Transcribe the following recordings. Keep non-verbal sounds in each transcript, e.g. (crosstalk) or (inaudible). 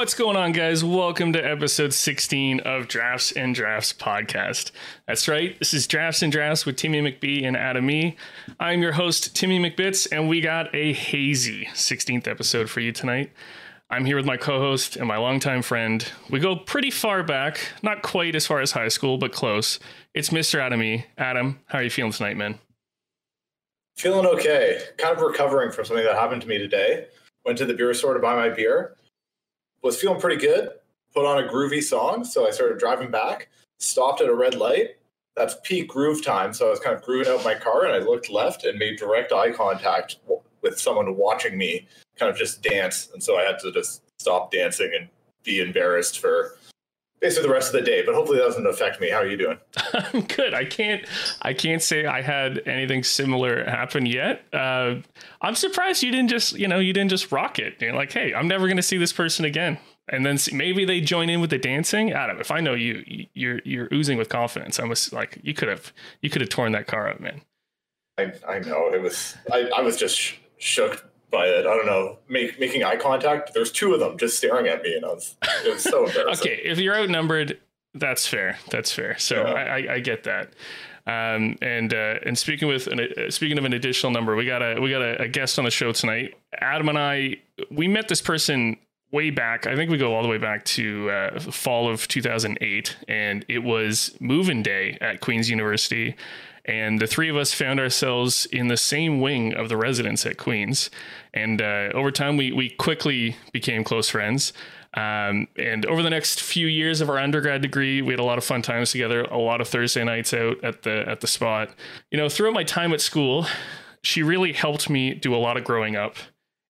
What's going on, guys? Welcome to episode 16 of Drafts and Drafts podcast. That's right, this is Drafts and Drafts with Timmy McBee and Adam E. I'm your host, Timmy McBits, and we got a hazy 16th episode for you tonight. I'm here with my co host and my longtime friend. We go pretty far back, not quite as far as high school, but close. It's Mr. Adam. Adam, how are you feeling tonight, man? Feeling okay. Kind of recovering from something that happened to me today. Went to the beer store to buy my beer was feeling pretty good. Put on a groovy song, so I started driving back. Stopped at a red light. That's peak groove time, so I was kind of grooving out my car, and I looked left and made direct eye contact with someone watching me, kind of just dance. And so I had to just stop dancing and be embarrassed for basically the rest of the day. But hopefully that doesn't affect me. How are you doing? (laughs) I'm good. I can't I can't say I had anything similar happen yet. Uh, I'm surprised you didn't just you know you didn't just rock it. You're like, hey, I'm never going to see this person again. And then see, maybe they join in with the dancing. Adam, if I know you, you're you're oozing with confidence. I was like, you could have you could have torn that car up, man. I I know it was. I I was just sh- shook by it. I don't know, make, making eye contact. There's two of them just staring at me, and I was it was so (laughs) embarrassing. okay, if you're outnumbered, that's fair. That's fair. So yeah. I, I, I, get that. Um, and uh, and speaking with an, uh, speaking of an additional number, we got a we got a, a guest on the show tonight. Adam and I we met this person way back. I think we go all the way back to uh, fall of 2008, and it was moving day at Queen's University. And the three of us found ourselves in the same wing of the residence at Queen's. And uh, over time, we, we quickly became close friends. Um, and over the next few years of our undergrad degree, we had a lot of fun times together, a lot of Thursday nights out at the at the spot. You know, throughout my time at school, she really helped me do a lot of growing up.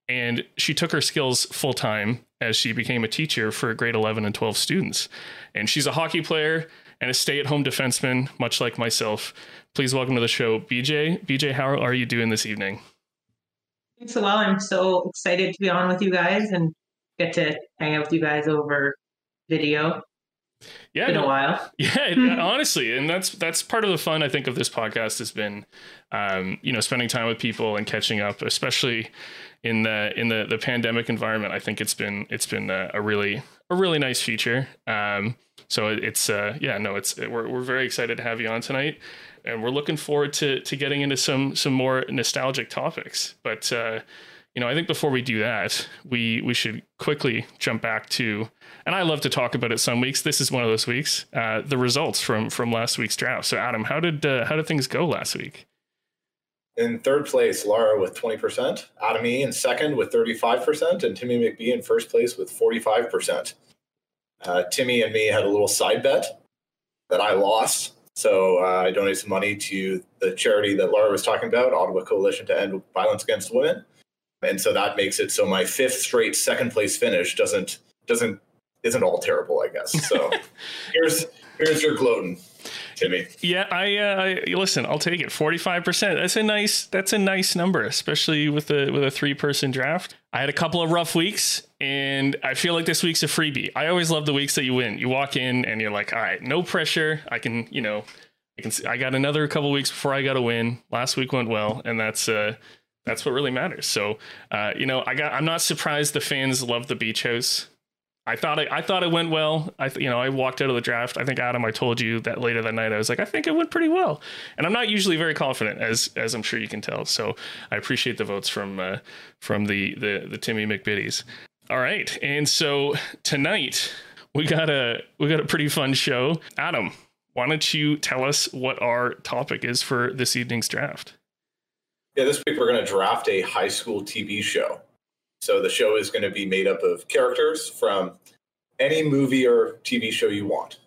And she took her skills full time as she became a teacher for grade 11 and 12 students. And she's a hockey player and a stay at home defenseman, much like myself. Please welcome to the show, BJ. BJ, how are you doing this evening? Thanks a lot. I'm so excited to be on with you guys and get to hang out with you guys over video. Yeah, been a while. (laughs) Yeah, (laughs) honestly, and that's that's part of the fun I think of this podcast has been, um, you know, spending time with people and catching up, especially in the in the the pandemic environment. I think it's been it's been a, a really a really nice feature. Um, so it's uh, yeah, no, it's we're we're very excited to have you on tonight and we're looking forward to to getting into some some more nostalgic topics. But uh, you know, I think before we do that, we we should quickly jump back to, and I love to talk about it some weeks. This is one of those weeks. Uh, the results from from last week's draft. So, Adam, how did uh, how did things go last week? In third place, Lara with 20%, Adam E in second with 35%, and Timmy McBee in first place with 45%. Uh, Timmy and me had a little side bet that I lost so uh, I donated some money to the charity that Laura was talking about, Ottawa Coalition to End Violence Against Women, and so that makes it so my fifth straight second place finish doesn't doesn't isn't all terrible, I guess. So (laughs) here's here's your gloating. Timmy. Yeah, I, uh, I listen. I'll take it. Forty five percent. That's a nice. That's a nice number, especially with a with a three person draft. I had a couple of rough weeks, and I feel like this week's a freebie. I always love the weeks that you win. You walk in and you're like, all right, no pressure. I can, you know, I can. I got another couple weeks before I got to win. Last week went well, and that's uh, that's what really matters. So, uh, you know, I got. I'm not surprised the fans love the beach house. I thought it, I thought it went well. I you know I walked out of the draft. I think Adam, I told you that later that night. I was like, I think it went pretty well, and I'm not usually very confident, as as I'm sure you can tell. So I appreciate the votes from uh, from the the the Timmy McBiddies. All right, and so tonight we got a we got a pretty fun show. Adam, why don't you tell us what our topic is for this evening's draft? Yeah, this week we're going to draft a high school TV show. So the show is going to be made up of characters from any movie or TV show you want.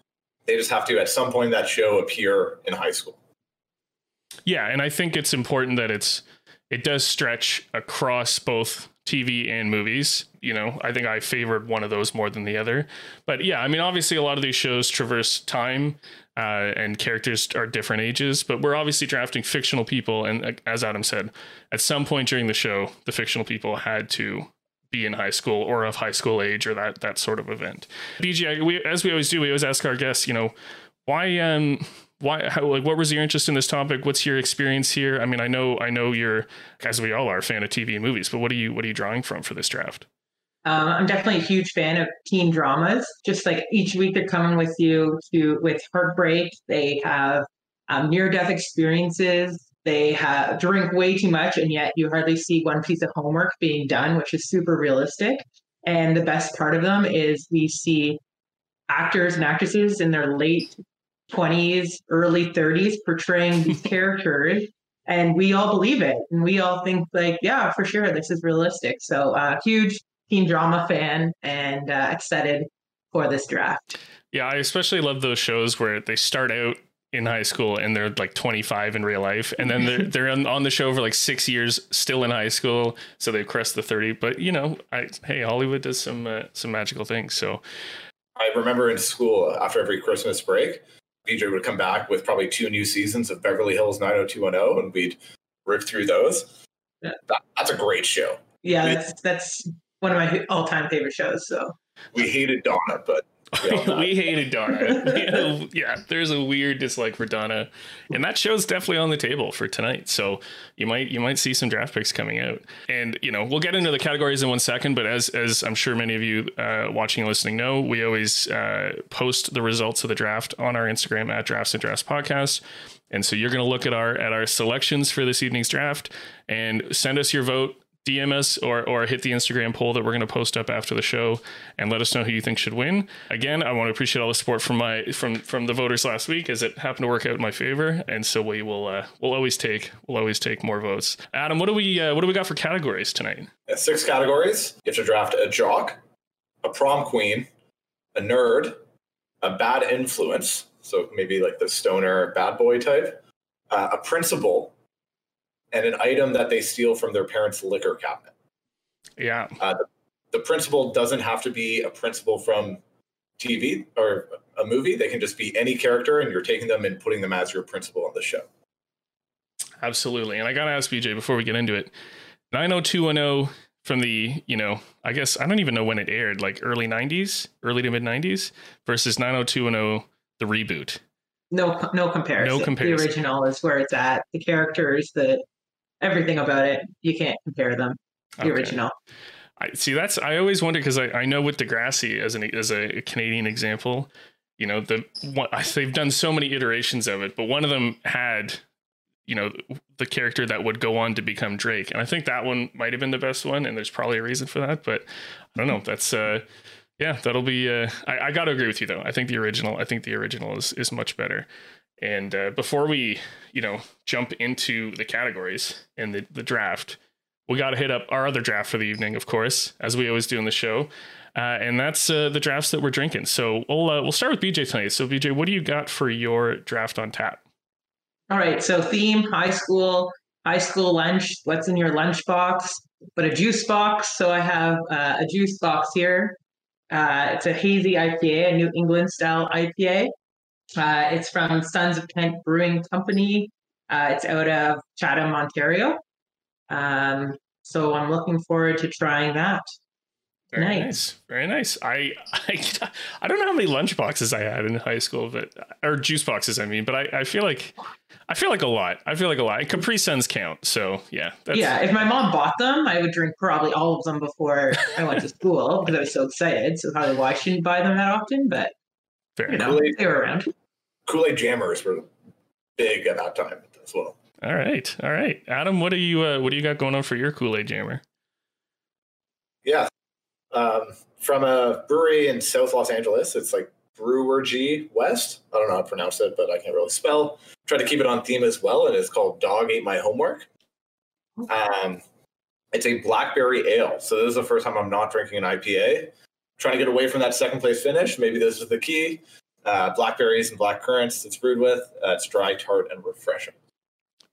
They just have to, at some point in that show, appear in high school. Yeah, and I think it's important that it's it does stretch across both TV and movies. You know, I think I favored one of those more than the other. But yeah, I mean, obviously, a lot of these shows traverse time uh, and characters are different ages, but we're obviously drafting fictional people. And as Adam said, at some point during the show, the fictional people had to be in high school or of high school age or that that sort of event. BG, we, as we always do, we always ask our guests, you know, why um why how, like what was your interest in this topic? What's your experience here? I mean, I know I know you're as we all are a fan of TV and movies, but what are you what are you drawing from for this draft? Um, I'm definitely a huge fan of teen dramas. Just like each week, they're coming with you to with heartbreak. They have um, near-death experiences. They have drink way too much, and yet you hardly see one piece of homework being done, which is super realistic. And the best part of them is we see actors and actresses in their late 20s, early 30s portraying these (laughs) characters. And we all believe it. And we all think, like, yeah, for sure, this is realistic. So, uh, huge teen drama fan and uh, excited for this draft. Yeah, I especially love those shows where they start out in high school and they're like 25 in real life and then they're, (laughs) they're on, on the show for like six years still in high school so they've crossed the 30 but you know I, hey hollywood does some uh, some magical things so I remember in school after every Christmas break, BJ would come back with probably two new seasons of Beverly Hills 90210, and we'd rip through those. Yeah. That, that's a great show. Yeah, that's that's one of my all-time favorite shows. So We hated Donna, but we (laughs) we hated Donna. (laughs) yeah, yeah, there's a weird dislike for Donna, and that show's definitely on the table for tonight. So you might you might see some draft picks coming out, and you know we'll get into the categories in one second. But as as I'm sure many of you uh, watching and listening know, we always uh, post the results of the draft on our Instagram at Drafts and Drafts Podcast. And so you're going to look at our at our selections for this evening's draft and send us your vote DM us or or hit the Instagram poll that we're going to post up after the show and let us know who you think should win. Again, I want to appreciate all the support from my from from the voters last week as it happened to work out in my favor, and so we will uh, we'll always take we'll always take more votes. Adam, what do we uh, what do we got for categories tonight? Uh, Six categories. You have to draft a jock, a prom queen, a nerd, a bad influence, so maybe like the stoner bad boy type, uh, a principal, and an item that they steal from their parents' liquor cabinet. Yeah, uh, the principal doesn't have to be a principal from TV or a movie. They can just be any character, and you're taking them and putting them as your principal on the show. absolutely. And I got to ask BJ before we get into it. 90210 from the, you know, I guess I don't even know when it aired, like early 90s, early to mid 90s versus 90210 the reboot. no no comparison. No comparison. The original is where it's at. The characters, the everything about it, you can't compare them. The Okay. original. I see. That's I always wonder because I, I know with Degrassi as an as a Canadian example, you know the one, they've done so many iterations of it, but one of them had, you know, the character that would go on to become Drake, and I think that one might have been the best one, and there's probably a reason for that, but I don't know. That's uh, yeah, that'll be. Uh, I, I got to agree with you though. I think the original. I think the original is is much better. And uh, before we, you know, jump into the categories and the, the draft, we got to hit up our other draft for the evening, of course, as we always do in the show. Uh, and that's uh, the drafts that we're drinking. So we'll uh, we'll start with BJ tonight. So BJ, what do you got for your draft on tap? All right. So theme, high school, high school lunch. What's in your lunch box? But a juice box. So I have uh, a juice box here. Uh, it's a hazy IPA, a New England style IPA. Uh, it's from Sons of Kent Brewing Company. Uh, it's out of Chatham, Ontario. Um, so I'm looking forward to trying that. Very Nice. nice. Very nice. I, (laughs) I I don't know how many lunch boxes I had in high school, but or juice boxes, I mean, but I, I feel like I feel like a lot. I feel like a lot. And Capri Suns count. So yeah. Yeah, if my mom bought them, I would drink probably all of them before I went to school because I was so excited. So probably why I shouldn't buy them that often, but fair. you know, they were around. Kool Aid jammers were big at that time as well. All right. All right. Adam, what do you uh, what do you got going on for your Kool-Aid jammer? Yeah. Um, from a brewery in South Los Angeles. It's like Brouwerij West. I don't know how to pronounce it, but I can't really spell. Try to keep it on theme as well, and it's called Dog Ate My Homework. Um, it's a blackberry ale. So this is the first time I'm not drinking an IPA. Trying to get away from that second place finish. Maybe this is the key. Uh, blackberries and black currants it's brewed with. Uh, it's dry, tart, and refreshing.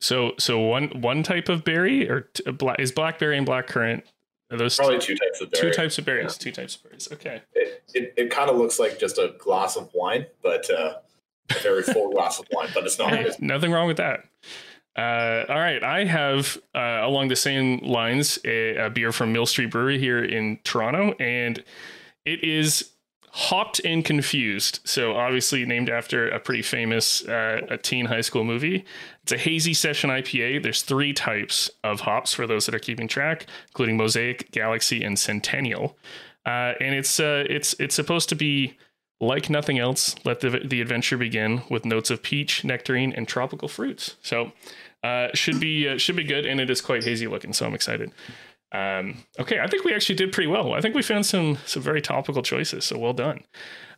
So so one one type of berry or t- a black is blackberry and blackcurrant are those Probably two types of berry. two types of berries? Two types of berries. Okay. It, it, it kind of looks like just a glass of wine, but uh, a very full (laughs) glass of wine, but it's not. Hey, nothing wrong with that. Uh, all right, I have uh, along the same lines a, a beer from Mill Street Brewery here in Toronto, and it is Hopped and Confused. So obviously named after a pretty famous uh, a teen high school movie. It's a hazy session IPA. There's three types of hops for those that are keeping track, including Mosaic, Galaxy, and Centennial. Uh, and it's uh, it's it's supposed to be like nothing else. Let the the adventure begin with notes of peach, nectarine, and tropical fruits. So uh, should be uh, should be good, and it is quite hazy looking. So I'm excited. Um, okay, I think we actually did pretty well. I think we found some some very topical choices. So well done.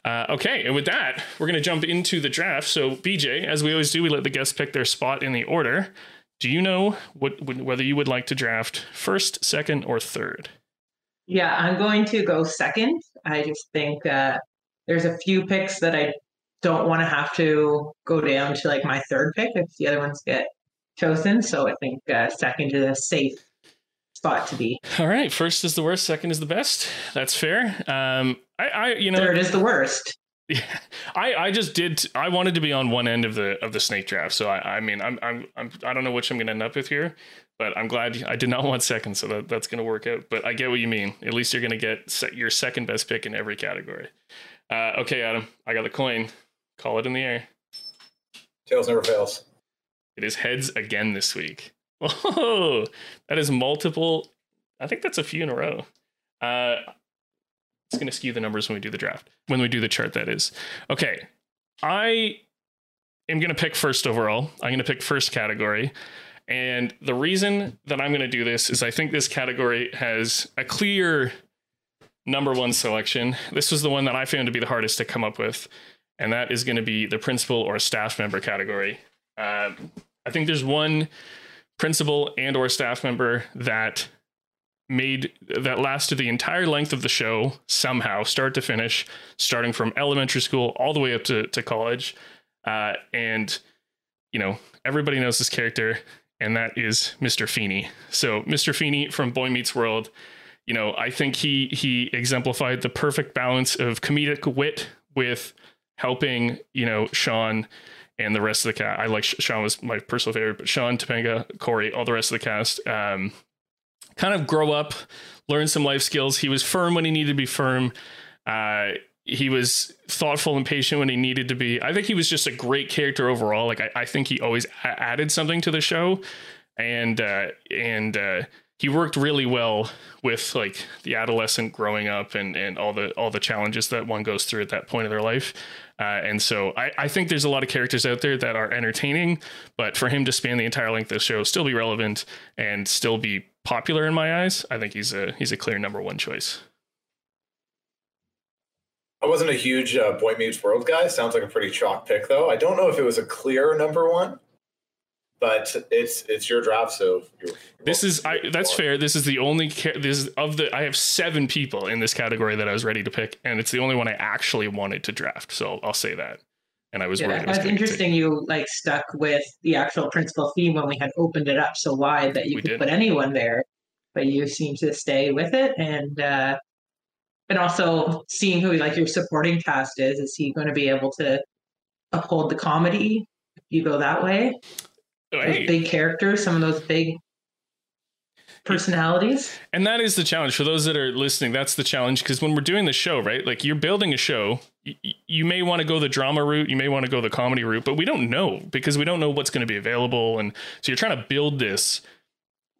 Uh, okay, and with that, we're going to jump into the draft. So BJ, as we always do, we let the guests pick their spot in the order. Do you know what whether you would like to draft first, second, or third? Yeah, I'm going to go second. I just think uh, there's a few picks that I don't want to have to go down to like my third pick if the other ones get chosen. So I think uh, second is a safe spot to be. All right, first is the worst, second is the best. That's fair. Um, I, I you know, third is the worst. Yeah, (laughs) I, I just did. I wanted to be on one end of the of the snake draft, so I, I mean, I'm, I'm, I'm, I don't know which I'm going to end up with here, but I'm glad I did not (laughs) want second, so that, that's going to work out. But I get what you mean. At least you're going to get set your second best pick in every category. Uh, okay, Adam, I got the coin. Call it in the air. Tails never fails. It is heads again this week. Oh, that is multiple. I think that's a few in a row. Uh, it's going to skew the numbers when we do the draft, when we do the chart, that is. Okay. I am going to pick first overall. I'm going to pick first category. And the reason that I'm going to do this is I think this category has a clear number one selection. This was the one that I found to be the hardest to come up with. And that is going to be the principal or staff member category. Uh, I think there's one principal and or staff member that made that lasted the entire length of the show somehow start to finish starting from elementary school all the way up to, to college. Uh, and you know everybody knows this character and that is mr feeney so mr feeney from boy meets world you know i think he he exemplified the perfect balance of comedic wit with helping you know shawn and the rest of the cast. I like Shawn was my personal favorite, but Shawn, Topanga, Cory, all the rest of the cast, um, kind of grow up, learn some life skills. He was firm when he needed to be firm. Uh, he was thoughtful and patient when he needed to be. I think he was just a great character overall. Like I, I think he always added something to the show, and uh, and uh, he worked really well with like the adolescent growing up and and all the all the challenges that one goes through at that point of their life. Uh, and so I, I think there's a lot of characters out there that are entertaining, but for him to span the entire length of the show, still be relevant and still be popular in my eyes, I think he's a he's a clear number one choice. I wasn't a huge uh, Boy Meets World guy. Sounds like a pretty chalk pick, though. I don't know if it was a clear number one but it's it's your draft, so you're, you're this is I, that's fair. This is the only ca- this is of the I have seven people in this category that I was ready to pick, and it's the only one I actually wanted to draft. So I'll say that. And I was yeah, worried. That's interesting. You like stuck with the actual principal theme when we had opened it up so wide that you we could did. put anyone there, but you seem to stay with it, and uh, and also seeing who like your supporting cast is. Is he going to be able to uphold the comedy? If you go that way hey. big characters, some of those big personalities. And that is the challenge for those that are listening. That's the challenge because when we're doing the show, right? Like you're building a show, you, you may want to go the drama route, you may want to go the comedy route, but we don't know because we don't know what's going to be available. And so you're trying to build this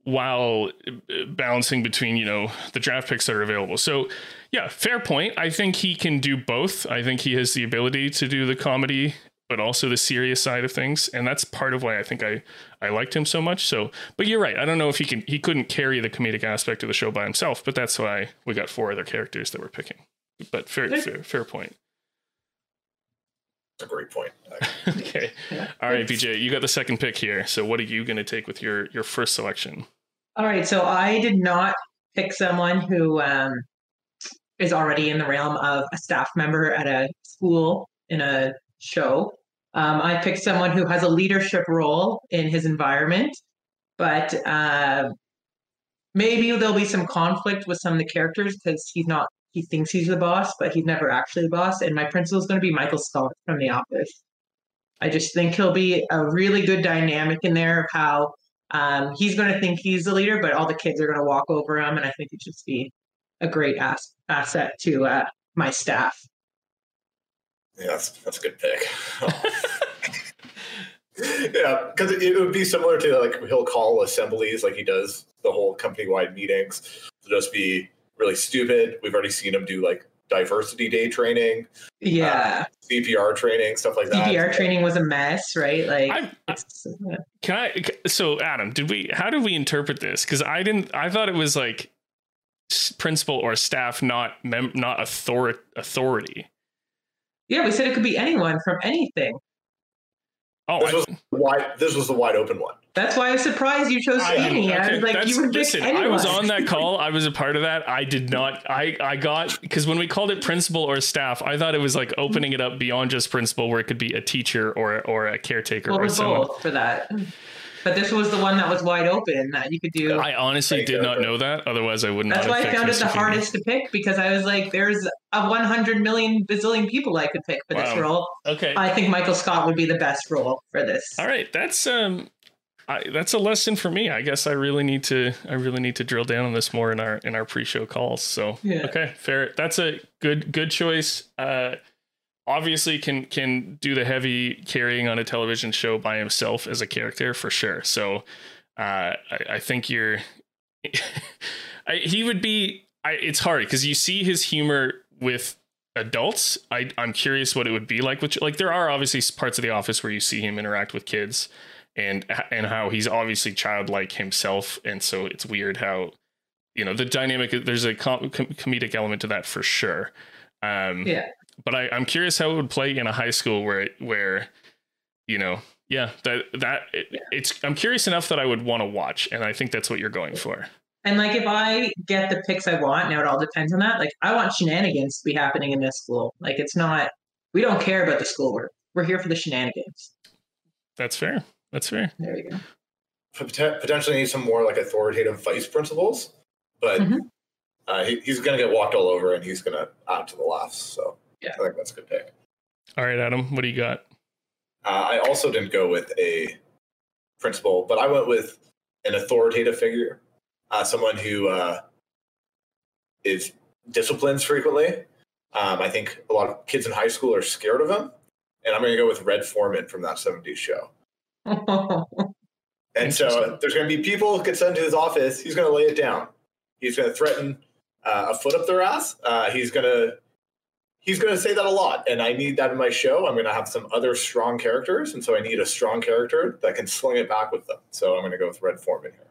while uh, balancing between, you know, the draft picks that are available. So, yeah, fair point. I think he can do both. I think he has the ability to do the comedy but also the serious side of things. And that's part of why i think i i liked him so much. So but you're right. I don't know if he can he couldn't carry the comedic aspect of the show by himself but that's why we got four other characters that we're picking. But fair fair, fair point. That's a great point. (laughs) Okay. All right bj you got the second pick here. So what are you going to take with your your first selection? All right so i did not pick someone who um, is already in the realm of a staff member at a school in a show um, I picked someone who has a leadership role in his environment, but uh, maybe there'll be some conflict with some of the characters because he's not. He thinks he's the boss, but he's never actually the boss. And my principal is going to be Michael Scott from The Office. I just think he'll be a really good dynamic in there of how um, he's going to think he's the leader, but all the kids are going to walk over him, and I think it should be a great ass- asset to uh, my staff. Yeah, that's that's a good pick. (laughs) (laughs) yeah, because it, it would be similar to like he'll call assemblies like he does the whole company wide meetings. to just be really stupid. We've already seen him do like diversity day training, Yeah. Uh, CPR training, stuff like that. CPR training was a mess, right? Like, I'm, uh, can I? So Adam, did we? How did we interpret this? Because I didn't. I thought it was like principal or staff, not mem- not authority. Authority. Yeah, we said it could be anyone from anything. Oh, This I, was wide. This was the wide open one. That's why I was surprised you chose I didn't- I was like, that's- you would pick listen, anyone. I was on that (laughs) call. I was a part of that. I did not. I I got because when we called it principal or staff, I thought it was like opening it up beyond just principal, where it could be a teacher or or a caretaker Well, it or was someone. both for that. But this was the one that was wide open that you could do. I honestly did you. not know that. Otherwise, I would not. That's why I found it the hardest to pick because I was like, there's a 100 million bazillion people I could pick for this role. Okay. I think Michael Scott would be the best role for this. All right, that's um, I, that's a lesson for me. I guess I really need to I really need to drill down on this more in our in our pre-show calls. So Yeah. okay, fair. That's a good good choice. Uh, obviously can can do the heavy carrying on a television show by himself as a character for sure. So uh, I, I think you're. (laughs) I, he would be. I, it's hard because you see his humor with adults. I, I'm curious what it would be like. Which like there are obviously parts of the office where you see him interact with kids, and and how he's obviously childlike himself, and so it's weird how you know the dynamic. There's a com- com- comedic element to that for sure. Um, Yeah. But I, I'm curious how it would play in a high school where it, where you know yeah that that it, it's I'm curious enough that I would want to watch, and I think that's what you're going for. And like, if I get the picks I want, now it all depends on that. Like, I want shenanigans to be happening in this school. Like, it's not. We don't care about the schoolwork. We're here for the shenanigans. That's fair. That's fair. There you go. Potentially need some more like authoritative vice principals, but Mhm. uh, he, he's going to get walked all over, and he's going to add to the laughs. So Yeah. I think that's a good pick. All right, Adam, what do you got? Uh, I also didn't go with a principal, but I went with an authoritative figure, uh, someone who uh, is disciplines frequently. Um, I think a lot of kids in high school are scared of him, and I'm going to go with Red Foreman from that '70s show. (laughs) And so there's going to be people who get sent to his office. He's going to lay it down. He's going to threaten uh, a foot up their ass. Uh, he's going to he's going to say that a lot, and I need that in my show. I'm going to have some other strong characters, and so I need a strong character that can sling it back with them. So I'm going to go with Red Foreman here.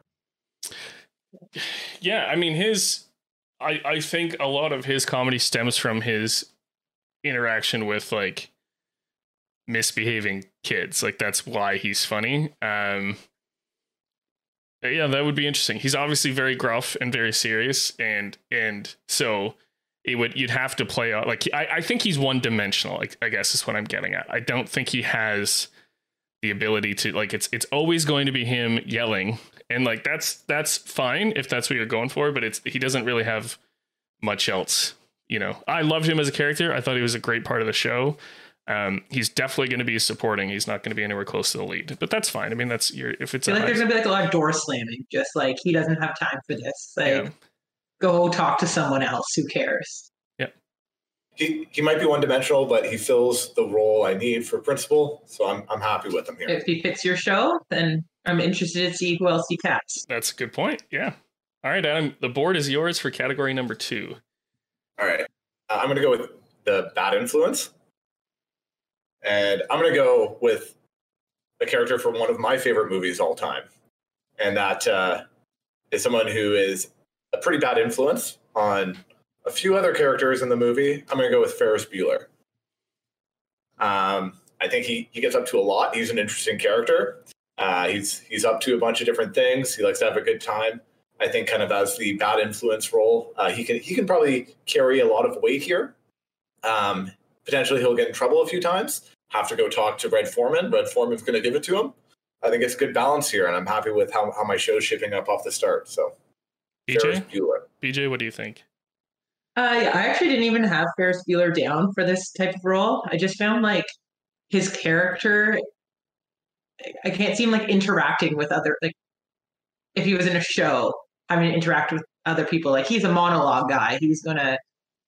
Yeah, I mean his I I think a lot of his comedy stems from his interaction with like misbehaving kids. Like that's why he's funny. Um yeah, that would be interesting. He's obviously very gruff and very serious and and so it would you'd have to play out like I, I think he's one dimensional, like I guess is what I'm getting at. I don't think he has the ability to like it's it's always going to be him yelling and like that's that's fine if that's what you're going for but it's he doesn't really have much else you know i loved him as a character i thought he was a great part of the show um he's definitely going to be supporting he's not going to be anywhere close to the lead but that's fine i mean that's your if it's I a feel like high- there's gonna be like a lot of door slamming. Just like he doesn't have time for this. Like, Yeah. Go talk to someone else. Who cares? Yeah. He he might be one dimensional, but he fills the role I need for principal. So I'm I'm happy with him here. If he fits your show, then I'm interested to see who else he casts. that's a good point yeah all right adam the board is yours for category number two All right. Uh, I'm going to go with the bad influence. And I'm going to go with a character from one of my favorite movies all time. And that uh, is someone who is a pretty bad influence on a few other characters in the movie. I'm going to go with Ferris Bueller. Um, I think he, he gets up to a lot. He's an interesting character. Uh, he's he's up to a bunch of different things. He likes to have a good time. I think kind of as the bad influence role, uh, he can he can probably carry a lot of weight here. Um, potentially, he'll get in trouble a few times. Have to go talk to Red Foreman. Red Foreman's going to give it to him. I think it's good balance here, and I'm happy with how, how my show's shaping up off the start. So, bj bj what do you think Uh, yeah, I actually didn't even have Ferris Bueller down for this type of role. I just found like his character. I can't see him like interacting with other like if he was in a show having to interact with other people. Like he's a monologue guy. He's gonna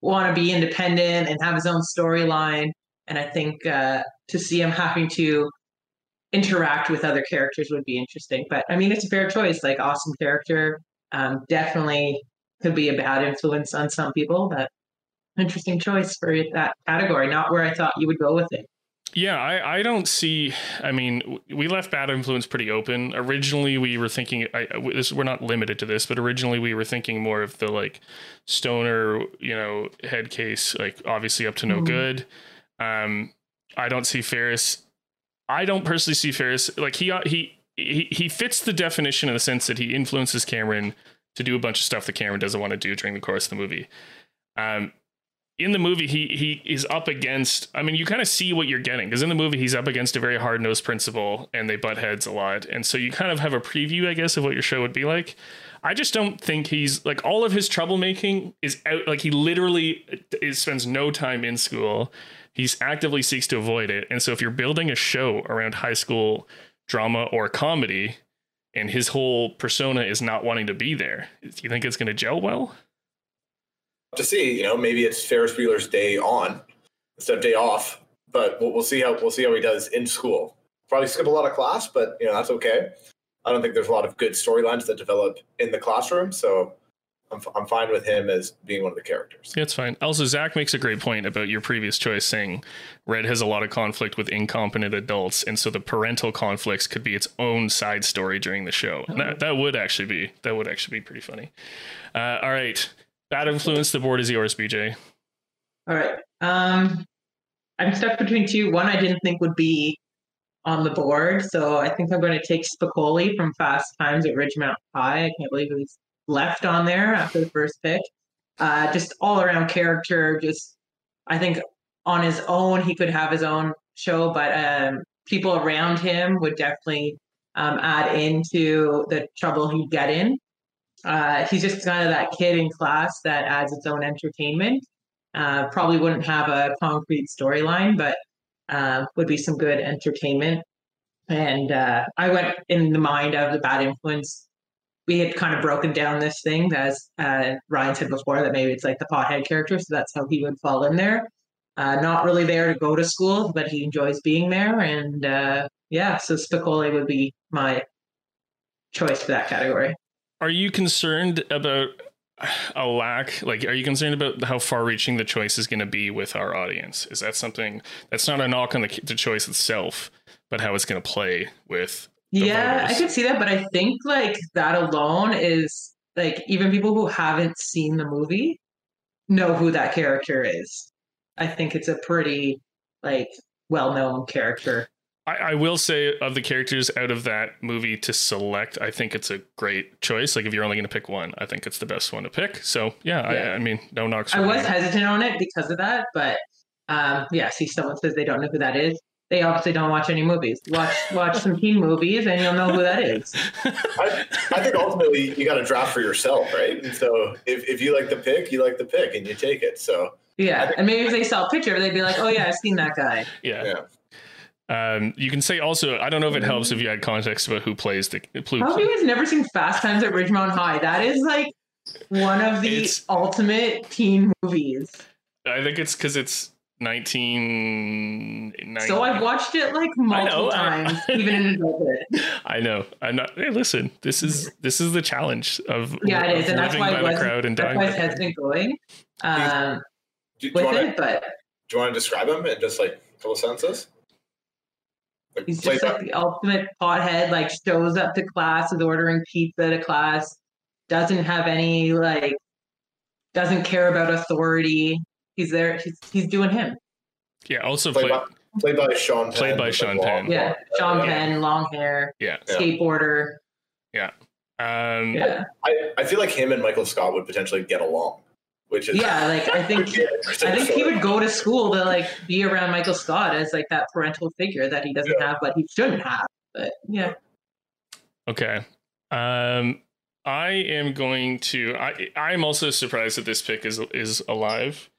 want to be independent and have his own storyline. and I think uh, to see him having to interact with other characters would be interesting. But I mean, it's a fair choice. Like awesome character, um, definitely could be a bad influence on some people. But interesting choice for that category. Not where I thought you would go with it. Yeah, I, I don't see. I mean, we left bad influence pretty open. Originally, we were thinking. I, this, we're not limited to this, but originally we were thinking more of the like stoner, you know, head case, like obviously up to no mm-hmm. good. Um, I don't see Ferris. I don't personally see Ferris like he he he he fits the definition in the sense that he influences Cameron to do a bunch of stuff that Cameron doesn't want to do during the course of the movie. Um, in the movie he he is up against i mean you kind of see what you're getting because in the movie he's up against a very hard-nosed principal and they butt heads a lot. And so you kind of have a preview i guess of what your show would be like. I just don't think he's like all of his troublemaking is out like he literally is, spends no time in school. He's actively seeks to avoid it. And so if you're building a show around high school drama or comedy and his whole persona is not wanting to be there do you think it's going to gel well to see. You know, maybe it's Ferris Bueller's day on instead of day off. But we'll, we'll see how we'll see how he does in school. Probably skip a lot of class, but you know that's okay. I don't think there's a lot of good storylines that develop in the classroom, so I'm, I'm fine with him as being one of the characters. Yeah, it's fine. Also, Zach makes a great point about your previous choice, saying Red has a lot of conflict with incompetent adults, and so the parental conflicts could be its own side story during the show. Oh. That that would actually be that would actually be pretty funny. Uh, all right, Bad influence. The board is yours, BJ. All right. Um, I'm stuck between two. One I didn't think would be on the board, so I think I'm going to take Spicoli from Fast Times at Ridgemont High. I can't believe he was left on there after the first pick. Uh, just all around character. Just I think on his own he could have his own show, but um, people around him would definitely um, add into the trouble he'd get in. Uh, he's just kind of that kid in class that adds its own entertainment. Uh, probably wouldn't have a concrete storyline, but uh, would be some good entertainment. And uh, I went in the mind of the bad influence. We had kind of broken down this thing, as uh, Ryan said before, that maybe it's like the pothead character, so that's how he would fall in there. Uh, not really there to go to school, but he enjoys being there. And yeah, so Spicoli would be my choice for that category are you concerned about a lack like are you concerned about how far reaching the choice is going to be with our audience is that something that's not a knock on the, the choice itself but how it's going to play with yeah voters. i could see that but i think like that alone is like even people who haven't seen the movie know who that character is i think it's a pretty like well-known character I, I, will say of the characters out of that movie to select, I think it's a great choice. Like if you're only going to pick one, I think it's the best one to pick. So yeah, yeah. I, I, mean, no knocks. I was hesitant on it because of that, but um, yeah. See, someone says they don't know who that is. They obviously don't watch any movies. Watch watch some teen movies, and you'll know who that is. I, I think ultimately you got to draft for yourself, right? And so if, if you like the pick, you like the pick, and you take it. So yeah, and maybe if they saw a picture, they'd be like, "Oh yeah, I've seen that guy." Yeah. yeah. Um, you can say also, I don't know if it helps if you had context about who plays the. Who, How have you guys never seen Fast Times at Ridgemont High? That is like one of the it's, ultimate teen movies. I think it's because it's 19. So I've watched it like multiple (laughs) times, even in adulthood. I know. I'm not. Hey, listen. This is this is the challenge of yeah, it is, and that's why I was. Crowd and that's why it has been going um, do, do with wanna, it. But do you want to describe him in just like a couple sentences? Like, He's just like the ultimate pothead, like shows up to class, is ordering pizza to class, doesn't have any like doesn't care about authority. He's there, he's he's doing him. Yeah, also played, played, by, played by Sean Penn. Played by Sean Penn. Yeah, Sean yeah. Penn, long hair. Yeah. Skateboarder. Yeah. Um, yeah. I, I feel like him and Michael Scott would potentially get along which is yeah like i think (laughs) i think he would go to school to like (laughs) be around michael scott as like that parental figure that he doesn't yeah. have but he shouldn't have but yeah okay um i am going to i i'm also surprised that this pick is is alive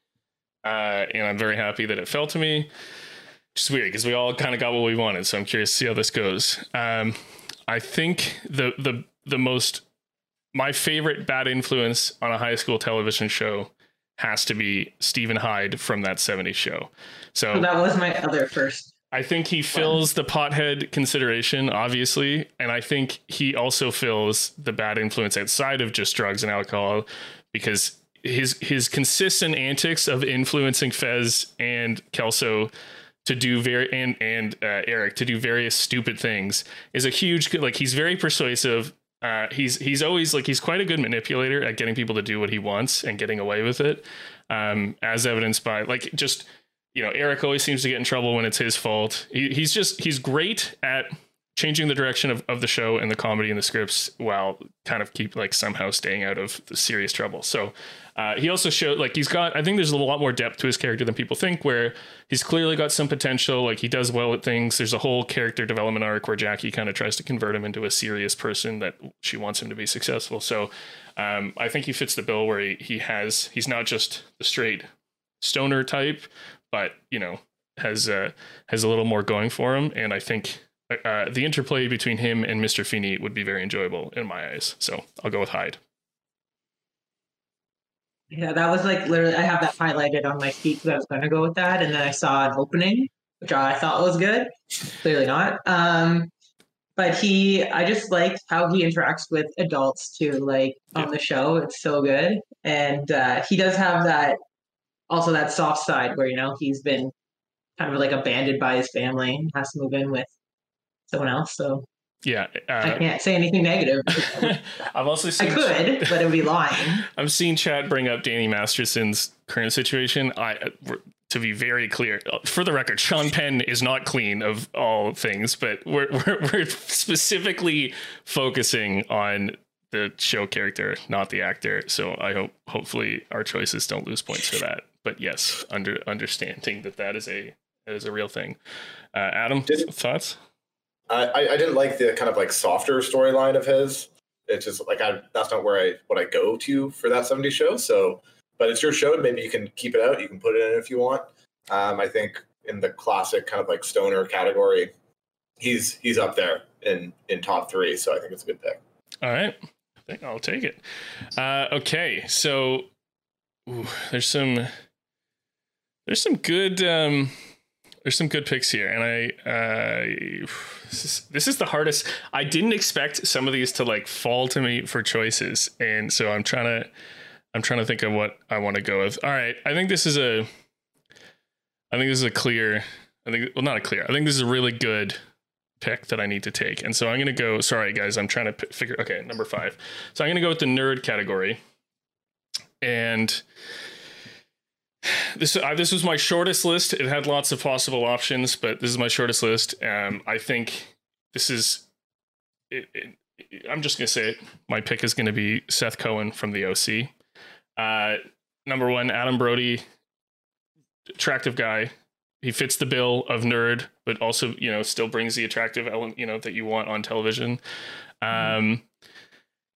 uh and i'm very happy that it fell to me Just weird because we all kind of got what we wanted so i'm curious to see how this goes um i think the the the most my favorite bad influence on a high school television show has to be Steven Hyde from that 70s show. So, So that was my other first. I think he fills the pothead consideration, obviously, and I think he also fills the bad influence outside of just drugs and alcohol, because his his consistent antics of influencing Fez and Kelso to do very and and uh, Eric to do various stupid things is a huge like he's very persuasive. Uh, he's he's always like he's quite a good manipulator at getting people to do what he wants and getting away with it, um, as evidenced by like just you know, Eric always seems to get in trouble when it's his fault. He, he's just he's great at changing the direction of, of the show and the comedy and the scripts while kind of keep like somehow staying out of the serious trouble. So uh, he also showed like he's got I think there's a lot more depth to his character than people think where he's clearly got some potential like he does well at things. There's a whole character development arc where Jackie kind of tries to convert him into a serious person that she wants him to be successful. So um, I think he fits the bill where he, he has he's not just the straight stoner type but you know has uh, has a little more going for him, and I think uh, the interplay between him and Mister Feeney would be very enjoyable in my eyes. So I'll go with Hyde. Yeah, that was like literally. I have that highlighted on my feed because I was going to go with that, and then I saw an opening, which I thought was good. Clearly not. Um, but he, I just liked how he interacts with adults too. Like on Yeah. the show, it's so good, and uh, he does have that also that soft side where you know he's been kind of like abandoned by his family and has to move in with someone else. So Yeah, I uh, can't say anything negative. (laughs) I've also I seen. could, but it would be lying. (laughs) I've seen chat bring up Danny Masterson's current situation. I, uh, to be very clear, uh, for the record, Sean Penn is not clean of all things, but we're (laughs) we're, we're specifically focusing on the show character, not the actor. So I hope, hopefully, our choices don't lose points for that. But yes, under understanding that that is a that is a real thing. Uh, Adam, Did- thoughts? I, I- didn't like the kind of like softer storyline of his. It's just like I that's not where I what I go to for that 70s show. So, but it's your show. and Maybe you can keep it out. You can put it in if you want. Um, I think in the classic kind of like stoner category, he's he's up there in in top three. So I think it's a good pick. All right. I think I'll take it. Uh, okay, so ooh, there's some there's some good um, there's some good picks here, and I uh, this is this is the hardest. I didn't expect some of these to like fall to me for choices, and so I'm trying to I'm trying to think of what I want to go with. All right, I think this is a I think this is a clear. I think well not a clear. I think this is a really good pick that I need to take. And so I'm to go, sorry guys, I'm trying to p- figure, okay, number five. So I'm to go with the nerd category. And (laughs) this, uh, this was my shortest list. It had lots of possible options, but this is my shortest list. Um, I think this is, it, it, I'm just going to say it. My pick is going to be Seth Cohen from the OC. Uh, number one, Adam Brody, attractive guy, he fits the bill of nerd, but also you know still brings the attractive element you know that you want on television. Um,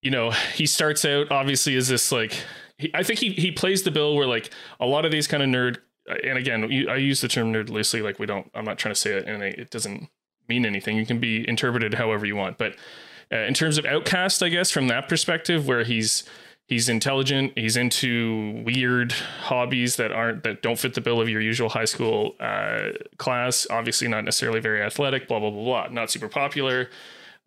you know, he starts out obviously as this like he, I think he he plays the bill where like a lot of these kind of nerd. And again, I use the term nerd loosely. Like we don't. I'm not trying to say it, and it doesn't mean anything. You can be interpreted however you want. But uh, in terms of outcast, I guess from that perspective, where he's he's intelligent he's into weird hobbies that aren't that don't fit the bill of your usual high school uh, class obviously not necessarily very athletic blah blah blah blah not super popular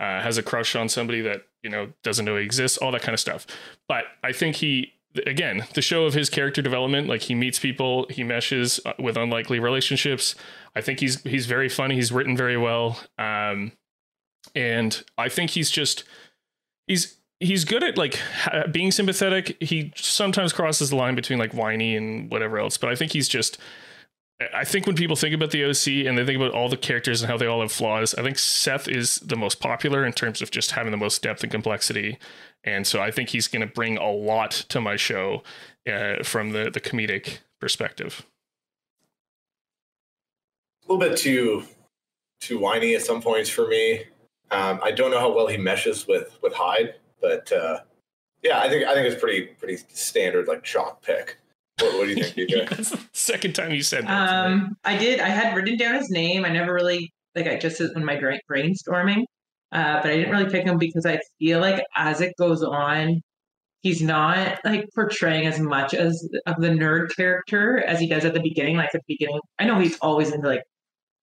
uh, has a crush on somebody that you know doesn't know he exists all that kind of stuff but i think he again the show of his character development like he meets people he meshes uh, with unlikely relationships i think he's he's very funny he's written very well um, and i think he's just he's he's good at like being sympathetic. He sometimes crosses the line between like whiny and whatever else, but I think he's just. I think when people think about the OC and they think about all the characters and how they all have flaws, I think Seth is the most popular in terms of just having the most depth and complexity, and so I think he's going to bring a lot to my show uh, from the the comedic perspective. A little bit too too whiny at some points for me. Um, I don't know how well he meshes with with Hyde, but uh, yeah, I think I think it's pretty pretty standard like chalk pick. What, what do you think, (laughs) DJ? That's the second time you said that. Um, I did. I had written down his name. I never really like. I just when my brain brainstorming, uh, but I didn't really pick him because I feel like as it goes on, he's not like portraying as much as of the nerd character as he does at the beginning. Like at the beginning, I know he's always into like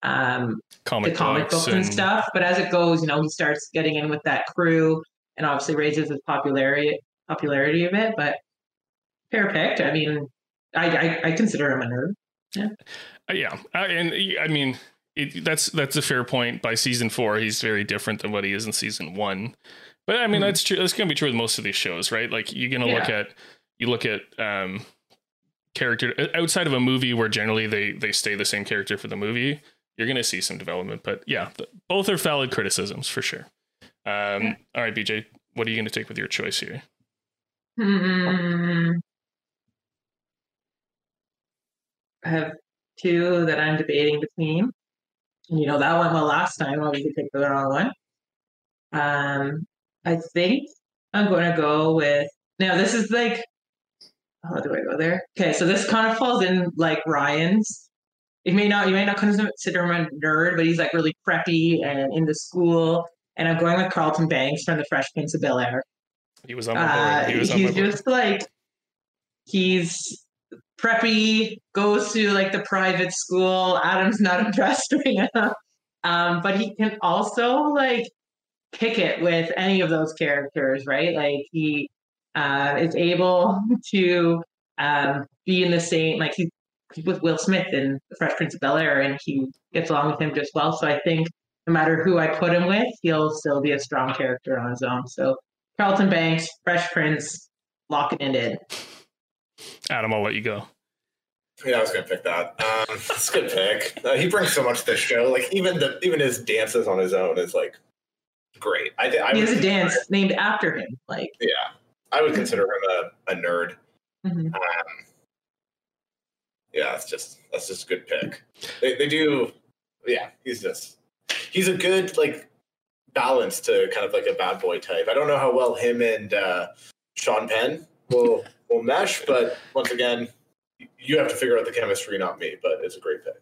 um comic the comic books and, and stuff, but as it goes, you know, he starts getting in with that crew and obviously raises his popularity popularity a bit. But fair picked. I mean, I I, I consider him a nerd. Yeah, uh, yeah, uh, and I mean. It, that's that's a fair point. By season four, he's very different than what he is in season one. But I mean, mm that's true. That's gonna be true with most of these shows, right? Like you're gonna yeah. look at you look at um, character outside of a movie where generally they they stay the same character for the movie. You're gonna see some development, but yeah, both are valid criticisms for sure. Um, yeah. All right, BJ, what are you gonna take with your choice here? Hmm. I have two that I'm debating between. You know, that went well last time. Could take the wrong one. Um, I think I'm going to go with. Now, this is like. How do I go there? Okay, so this kind of falls in like Ryan's. You may not, you may not consider him a nerd, but he's like really preppy and into school. And I'm going with Carlton Banks from The Fresh Prince of Bel Air. He was on my board. He was uh, he's just like he's preppy, goes to like the private school. Adam's not (laughs) impressed right now. Um, but he can also like pick it with any of those characters, right? Like he uh, is able (laughs) to um, be in the same, like he's with Will Smith in The Fresh Prince of Bel Air, and he gets along with him just well. So I think no matter who I put him with, he'll still be a strong character on his own. So Carlton Banks, Fresh Prince, locking it in. Adam, I'll let you go. Yeah, I was gonna pick that. Um, (laughs) that's a good pick. Uh, he brings so much to the show. Like even the even his dances on his own is like great. I, I he has a dance named after him. Like yeah, I would consider him a, a nerd. Mm-hmm. Um, yeah, that's just that's just a good pick. They they do. Yeah, he's just he's a good like balance to kind of like a bad boy type. I don't know how well him and uh, Sean Penn will will mesh, but once again, you have to figure out the chemistry, not me. But it's a great pick.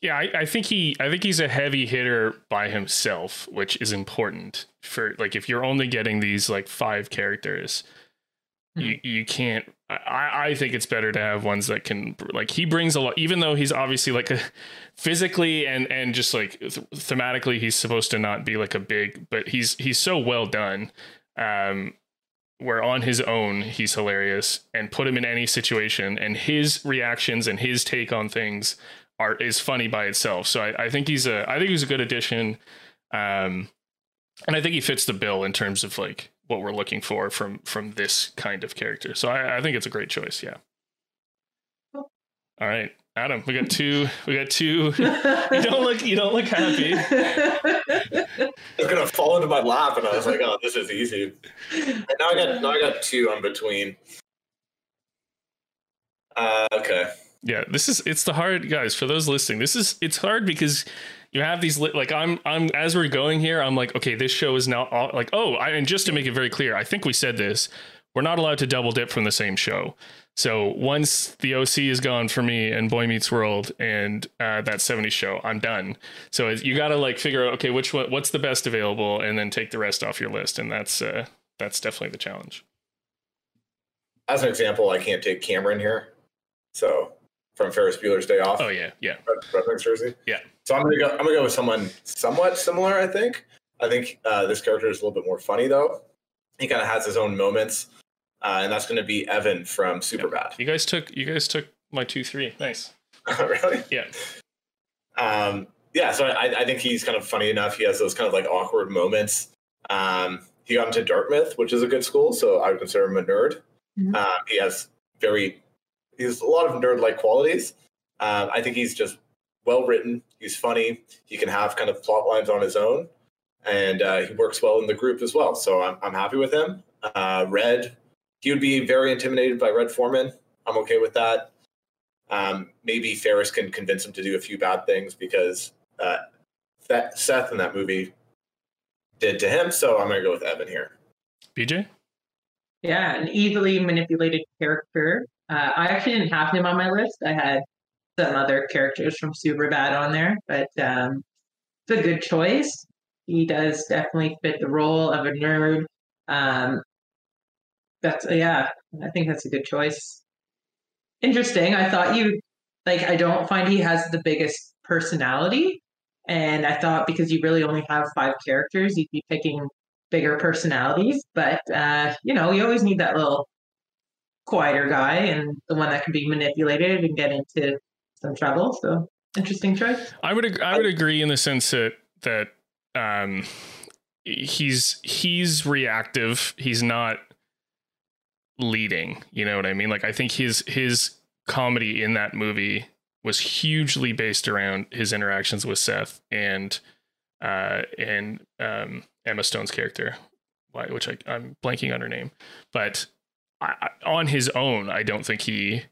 Yeah, I, I, think he, I think he's a heavy hitter by himself, which is important for like if you're only getting these like five characters, mm-hmm. you you can't. I, I think it's better to have ones that can like he brings a lot, even though he's obviously like a physically and and just like th- thematically he's supposed to not be like a big, but he's he's so well done. Um, where on his own he's hilarious and put him in any situation and his reactions and his take on things are is funny by itself. So I, I think he's a I think he's a good addition. Um and I think he fits the bill in terms of like what we're looking for from from this kind of character. So I, I think it's a great choice, yeah. All right. Adam, we got two. We got two. (laughs) You don't look. You don't look happy. (laughs) It's gonna fall into my lap, and I was like, "Oh, this is easy." And now I got. Now I got two on between. Uh, okay. Yeah, this is. It's the hard guys for those listening. This is. It's hard because you have these like I'm. I'm as we're going here. I'm like, okay, this show is now all, like, oh, I, and just to make it very clear, I think we said this. We're not allowed to double dip from the same show. So once the OC is gone for me and Boy Meets World and uh, that 70s show, I'm done. So you got to like figure out okay which one what's the best available and then take the rest off your list and that's uh, that's definitely the challenge. As an example, I can't take Cameron here. So from Ferris Bueller's Day Off. Oh yeah, yeah. Red, Red Jersey. Yeah. So I'm gonna go. I'm gonna go with someone somewhat similar. I think. I think uh, this character is a little bit more funny though. He kind of has his own moments uh, and that's going to be Evan from Superbad. Yeah. You guys took you guys took my two three. Nice. (laughs) really? Yeah. Um, yeah. So I, I think he's kind of funny enough. He has those kind of like awkward moments. Um, he got into Dartmouth, which is a good school, so I would consider him a nerd. Mm-hmm. Um, he has very he has a lot of nerd like qualities. Um, I think he's just well written. He's funny. He can have kind of plot lines on his own, and uh, he works well in the group as well. So I'm I'm happy with him. Uh, Red he would be very intimidated by Red Foreman. I'm okay with that. Um, maybe Ferris can convince him to do a few bad things because uh, that Seth in that movie did to him. So I'm going to go with Evan here. BJ? Yeah, an easily manipulated character. Uh, I actually didn't have him on my list. I had some other characters from Superbad on there, but um, it's a good choice. He does definitely fit the role of a nerd. Um, That's yeah. I think that's a good choice. Interesting. I thought you like. I don't find he has the biggest personality, and I thought because you really only have five characters, you'd be picking bigger personalities. But uh, you know, you always need that little quieter guy and the one that can be manipulated and get into some trouble. So interesting choice. I would ag- I would agree in the sense that that um, he's he's reactive. He's not leading. You know what I mean? Like I think his his comedy in that movie was hugely based around his interactions with Seth and uh and um Emma Stone's character, which I, I'm blanking on her name, but I, on his own, I don't think he.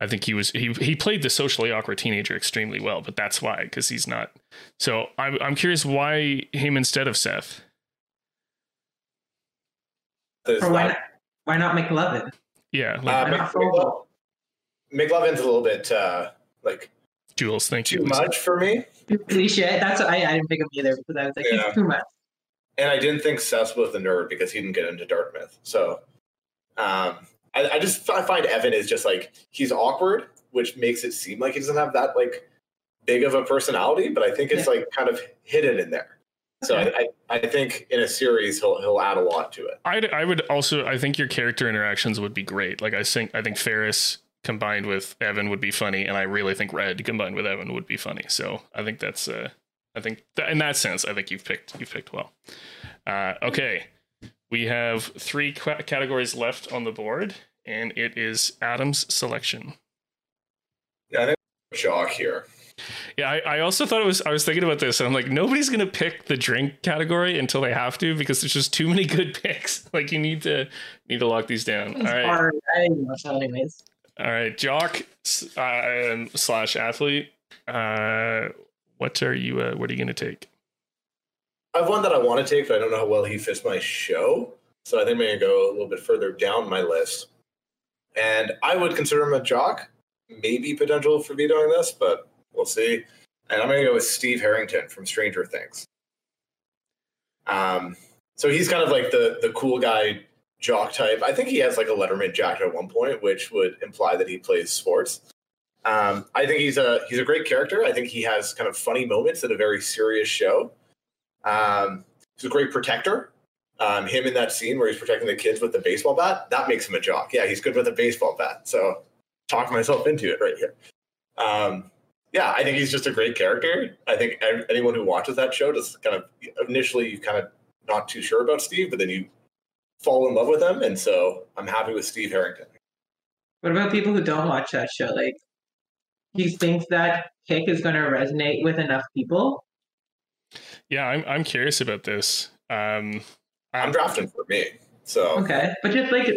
I think he was he he played the socially awkward teenager extremely well, but that's why because he's not. So I'm I'm curious why him instead of Seth. Or why not, why not McLovin? Yeah, like, uh, McLovin, McLovin's a little bit uh, like Jules. Thank too you. Too much for me. Cliche. That's what I, I didn't pick up either because I was like, yeah. too much. And I didn't think Seth was the nerd because he didn't get into Dartmouth. So um, I, I just I find Evan is just like he's awkward, which makes it seem like he doesn't have that like big of a personality, but I think it's yeah. like kind of hidden in there. So I, I, I, think in a series he'll he'll add a lot to it. I I would also I think your character interactions would be great. Like I think I think Ferris combined with Evan would be funny, and I really think Red combined with Evan would be funny. So I think that's uh I think th- in that sense I think you've picked you've picked well. Uh, okay, we have three categories left on the board, and it is Adam's selection. Yeah, I think Jock here. Yeah, I, I also thought it was. I was thinking about this, and I'm like, nobody's gonna pick the drink category until they have to because there's just too many (laughs) good picks. Like you need to need to lock these down. All right. Hard. anyways. All right, jock uh, slash athlete. Uh, what are you? Uh, what are you gonna take? I have one that I want to take, but I don't know how well he fits my show. So I think I'm going to go a little bit further down my list. And I would consider him a jock. Maybe potential for vetoing this, but we'll see. And I'm going to go with Steve Harrington from Stranger Things. Um, so he's kind of like the the cool guy jock type. I think he has like a Letterman jacket at one point, which would imply that he plays sports. Um, I think he's a he's a great character. I think he has kind of funny moments in a very serious show. Um, he's a great protector. Um, him in that scene where he's protecting the kids with the baseball bat, that makes him a jock. Yeah, he's good with a baseball bat. So talk myself into it right here. Um, yeah, I think he's just a great character. I think anyone who watches that show just kind of initially you kind of not too sure about Steve, but then you fall in love with him, and so I'm happy with Steve Harrington. What about people who don't watch that show? Like, do you think that pick is going to resonate with enough people yeah, I'm I'm curious about this. Um, I'm, I'm drafting for me. So okay, but just like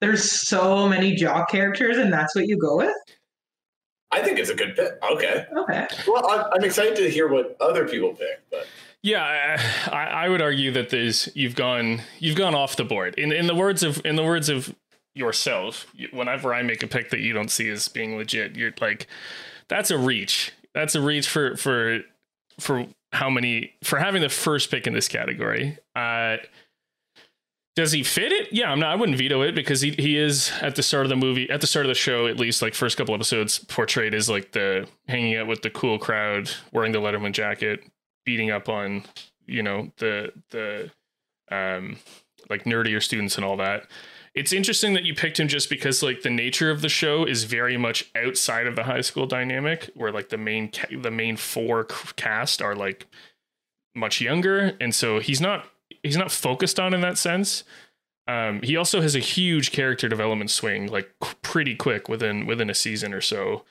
there's so many jock characters, and that's what you go with. I think it's a good pick. Okay. Okay. Well, I'm, I'm excited to hear what other people pick, but. Yeah, I, I would argue that there's you've gone you've gone off the board. In in the words of in the words of yourself, whenever I make a pick that you don't see as being legit, you're like, that's a reach. That's a reach for for for how many for having the first pick in this category. Uh, does he fit it? Yeah, I'm not. I wouldn't veto it because he he is at the start of the movie, at the start of the show, at least like first couple episodes, portrayed as like the hanging out with the cool crowd, wearing the Letterman jacket, beating up on you know the the um like nerdier students and all that it's interesting that you picked him just because like the nature of the show is very much outside of the high school dynamic where like the main ca- the main four cast are like much younger and so he's not he's not focused on in that sense um, he also has a huge character development swing like pretty quick within within a season or so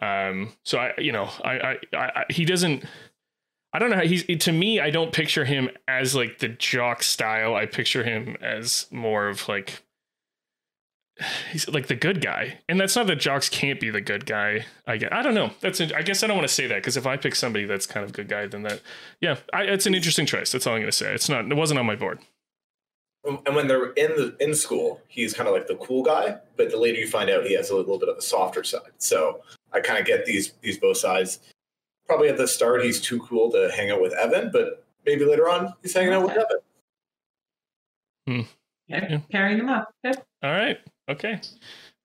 um, so i you know I, I i he doesn't I don't know. He's to me. I don't picture him as like the jock style. I picture him as more of like he's like the good guy. And that's not that jocks can't be the good guy. I guess i don't know. That's i guess i don't want to say that because if i pick somebody that's kind of good guy then that yeah I, it's an interesting choice. That's all i'm going to say. It's not it wasn't on my board. And when they're in the in school he's kind of like the cool guy but the later you find out he has a little bit of a softer side. So i kind of get these these both sides. Probably at the start he's too cool to hang out with evan but maybe later on he's hanging out with evan. Hmm. yeah, carrying them up. Yeah. All right. Okay.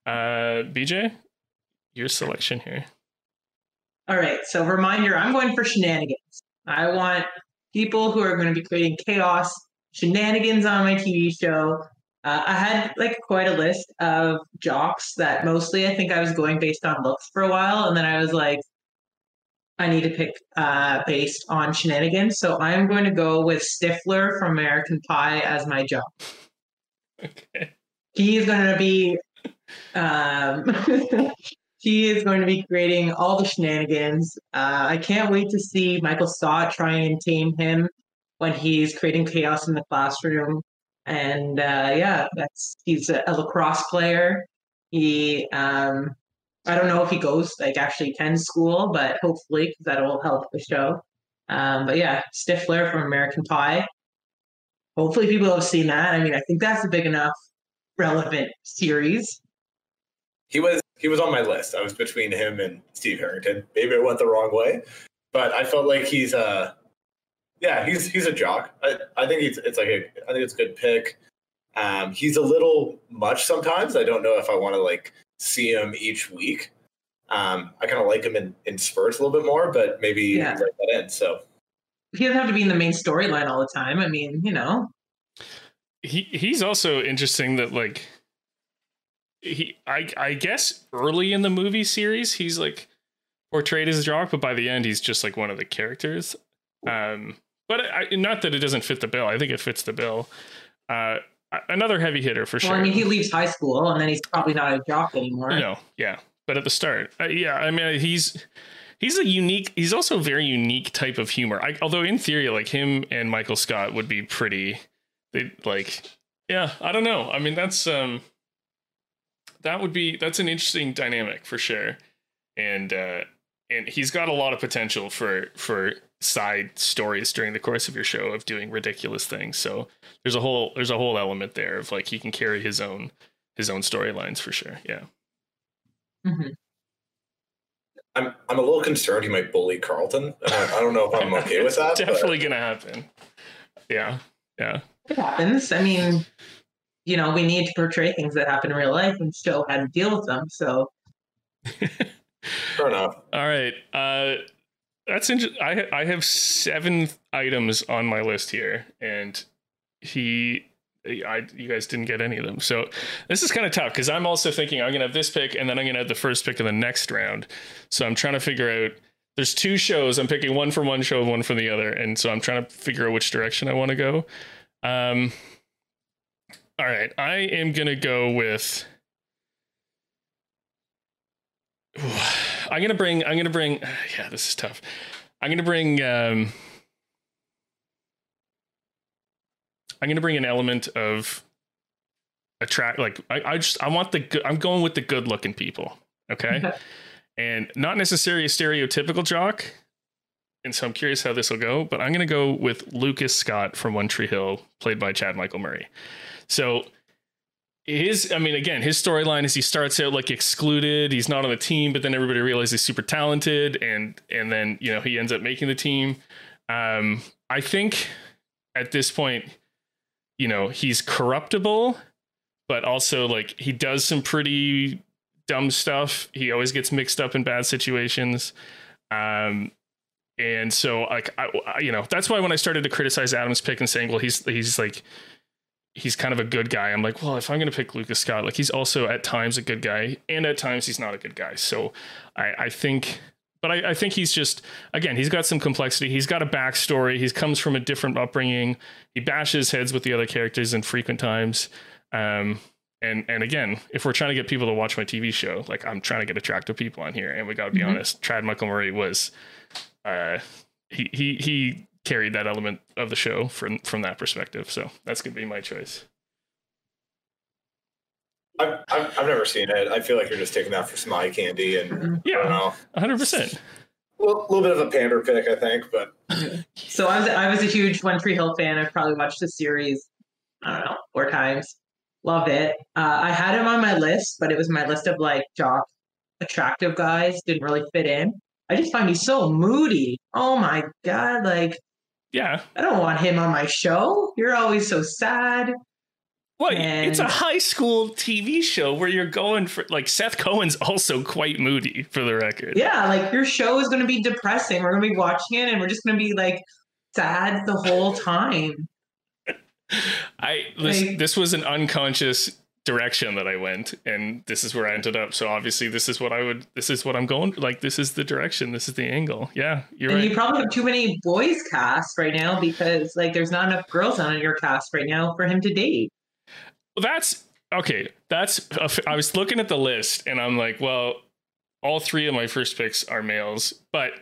Uh, BJ, your selection here. All right. So reminder, I'm going for shenanigans. I want people who are going to be creating chaos, shenanigans on my TV show. Uh, I had like quite a list of jocks that mostly I think I was going based on looks for a while, and then I was like, I need to pick uh, based on shenanigans. So I'm going to go with Stifler from American Pie as my jock. (laughs) Okay. (laughs) He is going to be. Um, he is going to be creating all the shenanigans. Uh, I can't wait to see Michael Scott try and tame him when he's creating chaos in the classroom. And uh, yeah, that's he's a, a lacrosse player. He um, I don't know if he goes like actually attends school, but hopefully that'll help the show. Um, but yeah, Stifler from American Pie. Hopefully people have seen that. I mean, I think that's a big enough relevant series. He was he was on my list. I was between him and Steve Harrington. Maybe it went the wrong way, but I felt like he's a yeah he's he's a jock. I, I think he's it's like a I think it's a good pick. Um, he's a little much sometimes. I don't know if I want to like see him each week. Um, I kind of like him in, in spurts a little bit more, but maybe Yeah. write that in. So He doesn't have to be in the main storyline all the time. I mean, you know, He he's also interesting that like he I I guess early in the movie series he's like portrayed as a jock, but by the end he's just like one of the characters. Um, but I, not that it doesn't fit the bill. I think it fits the bill. Uh, another heavy hitter for sure. I mean, he leaves high school and then he's probably not a jock anymore. No, yeah, but at the start, uh, yeah, I mean, he's he's a unique. He's also a very unique type of humor. I, although in theory, like him and Michael Scott would be pretty. They like, yeah, I don't know. I mean, that's um, that would be that's an interesting dynamic for sure, and uh, and he's got a lot of potential for for side stories during the course of your show of doing ridiculous things. So there's a whole there's a whole element there of like he can carry his own his own storylines for sure. Yeah. Mhm. I'm I'm a little concerned he might bully Carlton. I, I don't know if I'm (laughs) okay with that. but- Definitely gonna happen. Yeah. Yeah. It happens. I mean, you know, we need to portray things that happen in real life and show how to deal with them. So Fair enough. All right. Uh that's interesting. I I have seven items on my list here, and he, I you guys didn't get any of them. So this is kind of tough because I'm also thinking I'm gonna have this pick, and then I'm gonna have the first pick of the next round. So I'm trying to figure out. There's two shows. I'm picking one from one show, and one for the other, and so I'm trying to figure out which direction I want to go. Um. All right, I am gonna go with. I'm gonna bring. I'm gonna bring. (sighs) Yeah, this is tough. I'm gonna bring. Um, I'm gonna bring an element of attract. Like I, I just I want the. good I'm going with the good looking people. Okay, (laughs) and not necessarily a stereotypical jock. And so I'm curious how this will go, but I'm gonna go with Lucas Scott from One Tree Hill, played by Chad Michael Murray. So his i mean again his storyline is he starts out like excluded he's not on the team but then everybody realizes he's super talented and and then you know he ends up making the team. Um i think at this point you know he's corruptible but also like he does some pretty dumb stuff. He always gets mixed up in bad situations. Um and so like I, I you know that's why when i started to criticize adam's pick and saying well he's he's like he's kind of a good guy. I'm like, well, if I'm going to pick Lucas Scott, like he's also at times a good guy, and at times he's not a good guy. So I, I think, but I, I think he's just again, he's got some complexity. He's got a backstory. He comes from a different upbringing. He bashes heads with the other characters in frequent times. Um, and and again, if we're trying to get people to watch my TV show, like I'm trying to get attractive people on here, and we got to be Mhm. honest, Chad Michael Murray was, uh, he he he carried that element of the show from from that perspective. So that's gonna be my choice. I've, I've, I've never seen it. I feel like you're just taking that for some eye candy and I don't Yeah, know. hundred percent. A little, little bit of a pander pick, I think, but (laughs) So I was I was a huge One Tree Hill fan. I've probably watched the series, I don't know, four times. Love it. Uh, I had him on my list, but it was my list of like jock attractive guys. Didn't really fit in. I just find he's so moody. Oh my god! Like Yeah, I don't want him on my show. You're always so sad. What? it's a high school TV show where you're going for like Seth Cohen's also quite moody for the record. Yeah, like your show is going to be depressing. We're going to be watching it and we're just going to be like sad the whole time. (laughs) I this, like, this was an unconscious direction that I went and this is where I ended up. So obviously this is what I would this is what I'm going like this is the direction, this is the angle. Yeah, you're and right. you probably have too many boys cast right now because like there's not enough girls on your cast right now for him to date. Well, that's okay. That's I was looking at the list and I'm like, well, all three of my first picks are males, but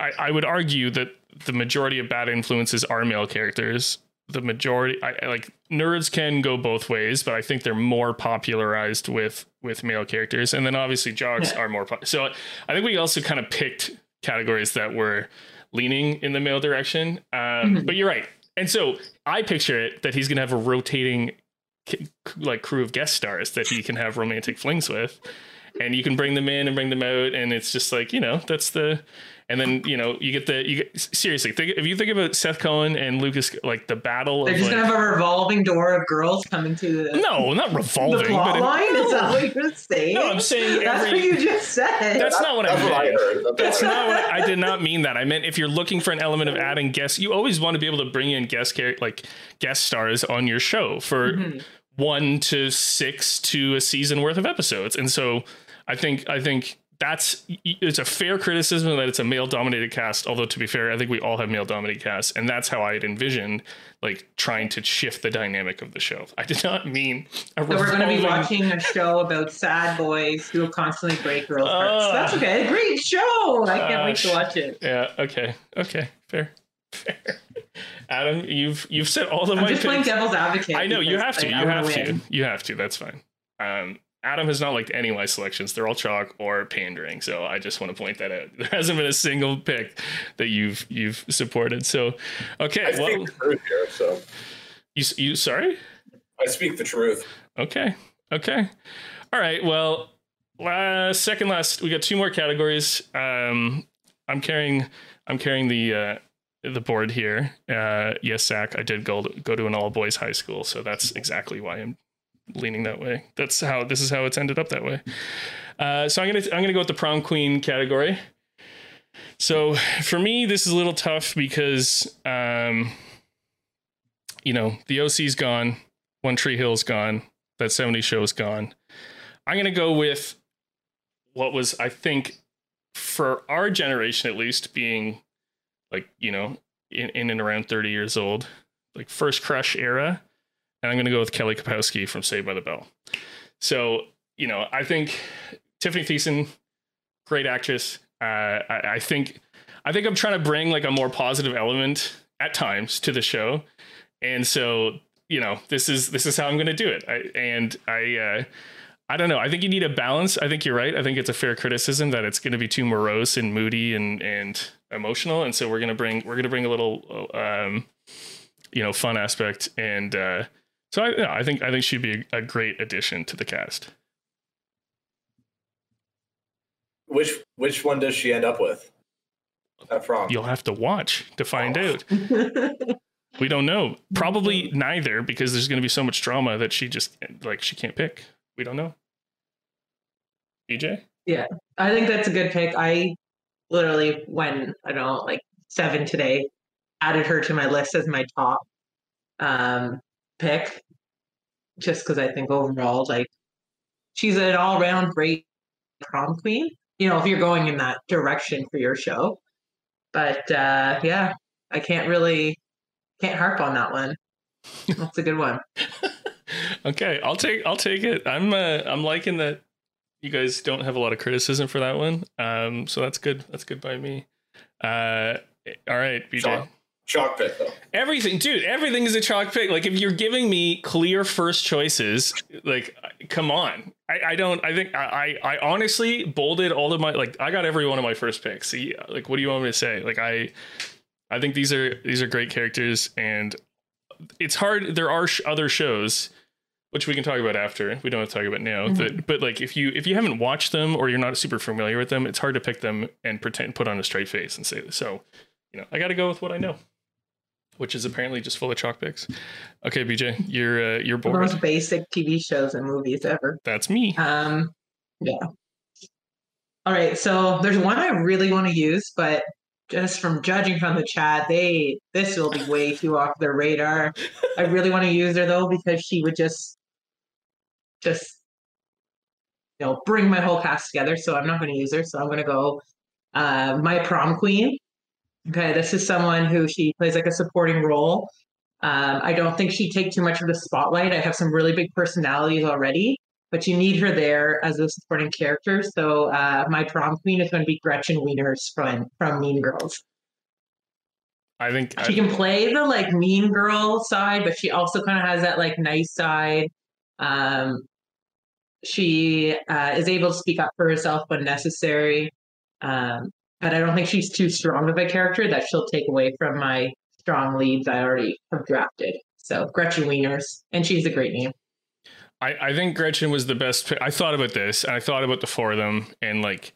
I, I would argue that the majority of bad influences are male characters the majority I, like nerds can go both ways but i think they're more popularized with with male characters and then obviously jocks yeah. are more pop- so i think we also kind of picked categories that were leaning in the male direction um, mm-hmm. but you're right and so i picture it that he's going to have a rotating like crew of guest stars that he can have romantic flings with and you can bring them in and bring them out and it's just like you know that's the and then you know you get the you get, seriously think if you think about Seth Cohen and Lucas like the battle. They're just like, gonna have a revolving door of girls coming to the no, not revolving. The plot but line is that what you're saying? No, I'm saying that's every, what you just said. That's not what that's I meant. What I heard. That's, that's not what I, I, did not mean that. I meant if you're looking for an element of adding guests, you always want to be able to bring in guest char- like guest stars on your show for. Mm-hmm. One to six to a season worth of episodes, and so I think I think that's it's a fair criticism that it's a male dominated cast although to be fair i think we all have male dominated casts and that's how i had envisioned like trying to shift the dynamic of the show. I did not mean so we're going to be watching a show about sad boys who constantly break girls' hearts. Uh, that's okay great show! I can't uh, wait to watch it. Yeah okay okay fair fair. Adam you've you've said all of I'm my just playing devil's advocate i know you have to you have to you have to that's fine. Um Adam has not liked any of my selections. They're all chalk or pandering. So I just want to point that out. (laughs) There hasn't been a single pick that you've you've supported. So okay, I well, here, so you you sorry? I speak the truth. Okay. Okay. All right. Well, last second last we got two more categories. Um I'm carrying I'm carrying the uh the board here. Uh yes, Zach, I did go go to an all boys high school, so that's exactly why I'm leaning that way. That's how this is how it's ended up that way. Uh, so I'm gonna I'm gonna go with the prom queen category. So for me, this is a little tough because um, you know the OC's gone, One Tree Hill's gone, that 70 show's gone. I'm gonna go with what was I think for our generation at least being like you know in, in and around 30 years old, like first crush era and I'm going to go with Kelly Kapowski from Saved by the Bell. So, you know, I think Tiffani Thiessen, great actress. Uh, I, I, think, I think I'm trying to bring like a more positive element at times to the show, and so you know, this is this is how I'm going to do it. I, and I, uh, I don't know. I think you need a balance. I think you're right. I think it's a fair criticism that it's going to be too morose and moody and and emotional, and so we're going to bring we're going to bring a little, um, you know, fun aspect and. Uh, so I, I think I think she'd be a, a great addition to the cast. Which which one does she end up with? That from you'll have to watch to find oh. out. we don't know. Probably neither because there's going to be so much drama that she just like she can't pick. We don't know. BJ? Yeah, I think that's a good pick. I literally when I don't know like seven today added her to my list as my top. Um, pick just because I think overall, like, she's an all round great prom queen. You know, if you're going in that direction for your show. But uh, yeah, I can't really can't harp on that one. That's a good one. (laughs) okay, I'll take I'll take it. I'm uh, I'm liking that you guys don't have a lot of criticism for that one. Um, so that's good. That's good by me. Uh, all right, BJ. Chalk pick though. Everything, dude. Everything is a chalk pick. Like if you're giving me clear first choices, like come on. I, I don't. I think I, I honestly bolded all of my like. I got every one of my first picks. See, like what do you want me to say? Like I, I think these are these are great characters, and it's hard. There are sh- other shows which we can talk about after. We don't have to talk about now. Mm-hmm. That, but like if you if you haven't watched them or you're not super familiar with them, it's hard to pick them and pretend put on a straight face and say so. You know, I got to go with what I know. Which is apparently just full of chalk picks. Okay, BJ, you're uh, you're The bored. most basic TV shows and movies ever. That's me. Um, yeah. All right, so there's one I really want to use, but just from judging from the chat, they this will be way too off their radar. I really want to use her though because she would just, just, you know, bring my whole cast together. So I'm not going to use her. So I'm going to go, uh, my prom queen. Okay, this is someone who she plays like a supporting role. Um, I don't think she'd take too much of the spotlight. I have some really big personalities already but you need her there as a supporting character. So uh, my prom queen is going to be Gretchen Wieners from from Mean Girls. I think She I, can play the like mean girl side, but she also kind of has that like nice side. Um, she uh, is able to speak up for herself when necessary, um, but I don't think she's too strong of a character that she'll take away from my strong leads I already have drafted. So Gretchen Wieners, and she's a great name. I, I think Gretchen was the best. Pick. I thought about this, and I thought about the four of them, and like,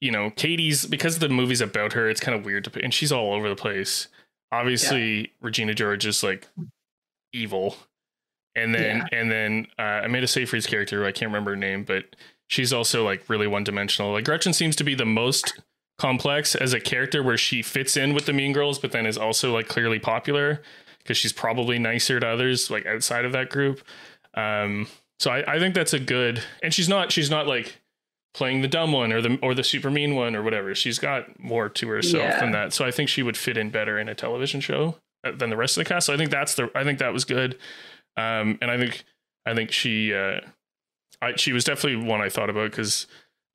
you know, Cady's because the movie's about her. It's kind of weird to and she's all over the place. Obviously, Regina George is like evil, and then Yeah. and then uh, Amanda Seyfried's character, I can't remember her name, but she's also like really one dimensional. Like Gretchen seems to be the most complex as a character, where she fits in with the Mean Girls, but then is also like clearly popular because she's probably nicer to others like outside of that group. Um, so I, I think that's a good, and she's not she's not like playing the dumb one or the or the super mean one or whatever. She's got more to herself Yeah. than that. So I think she would fit in better in a television show uh, than the rest of the cast. So I think that's the I think that was good. Um, and I think I think she uh, I she was definitely one I thought about because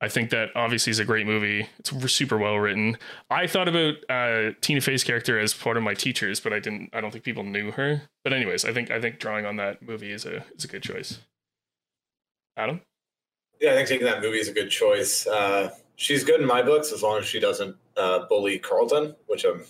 I think that obviously is a great movie. It's super well written. I thought about uh, Tina Fey's character as part of my teachers, but I didn't. I don't think people knew her. But anyways, I think I think drawing on that movie is a is a good choice. Adam, Yeah, I think taking that movie is a good choice. Uh, she's good in my books as long as she doesn't uh, bully Carlton, which I'm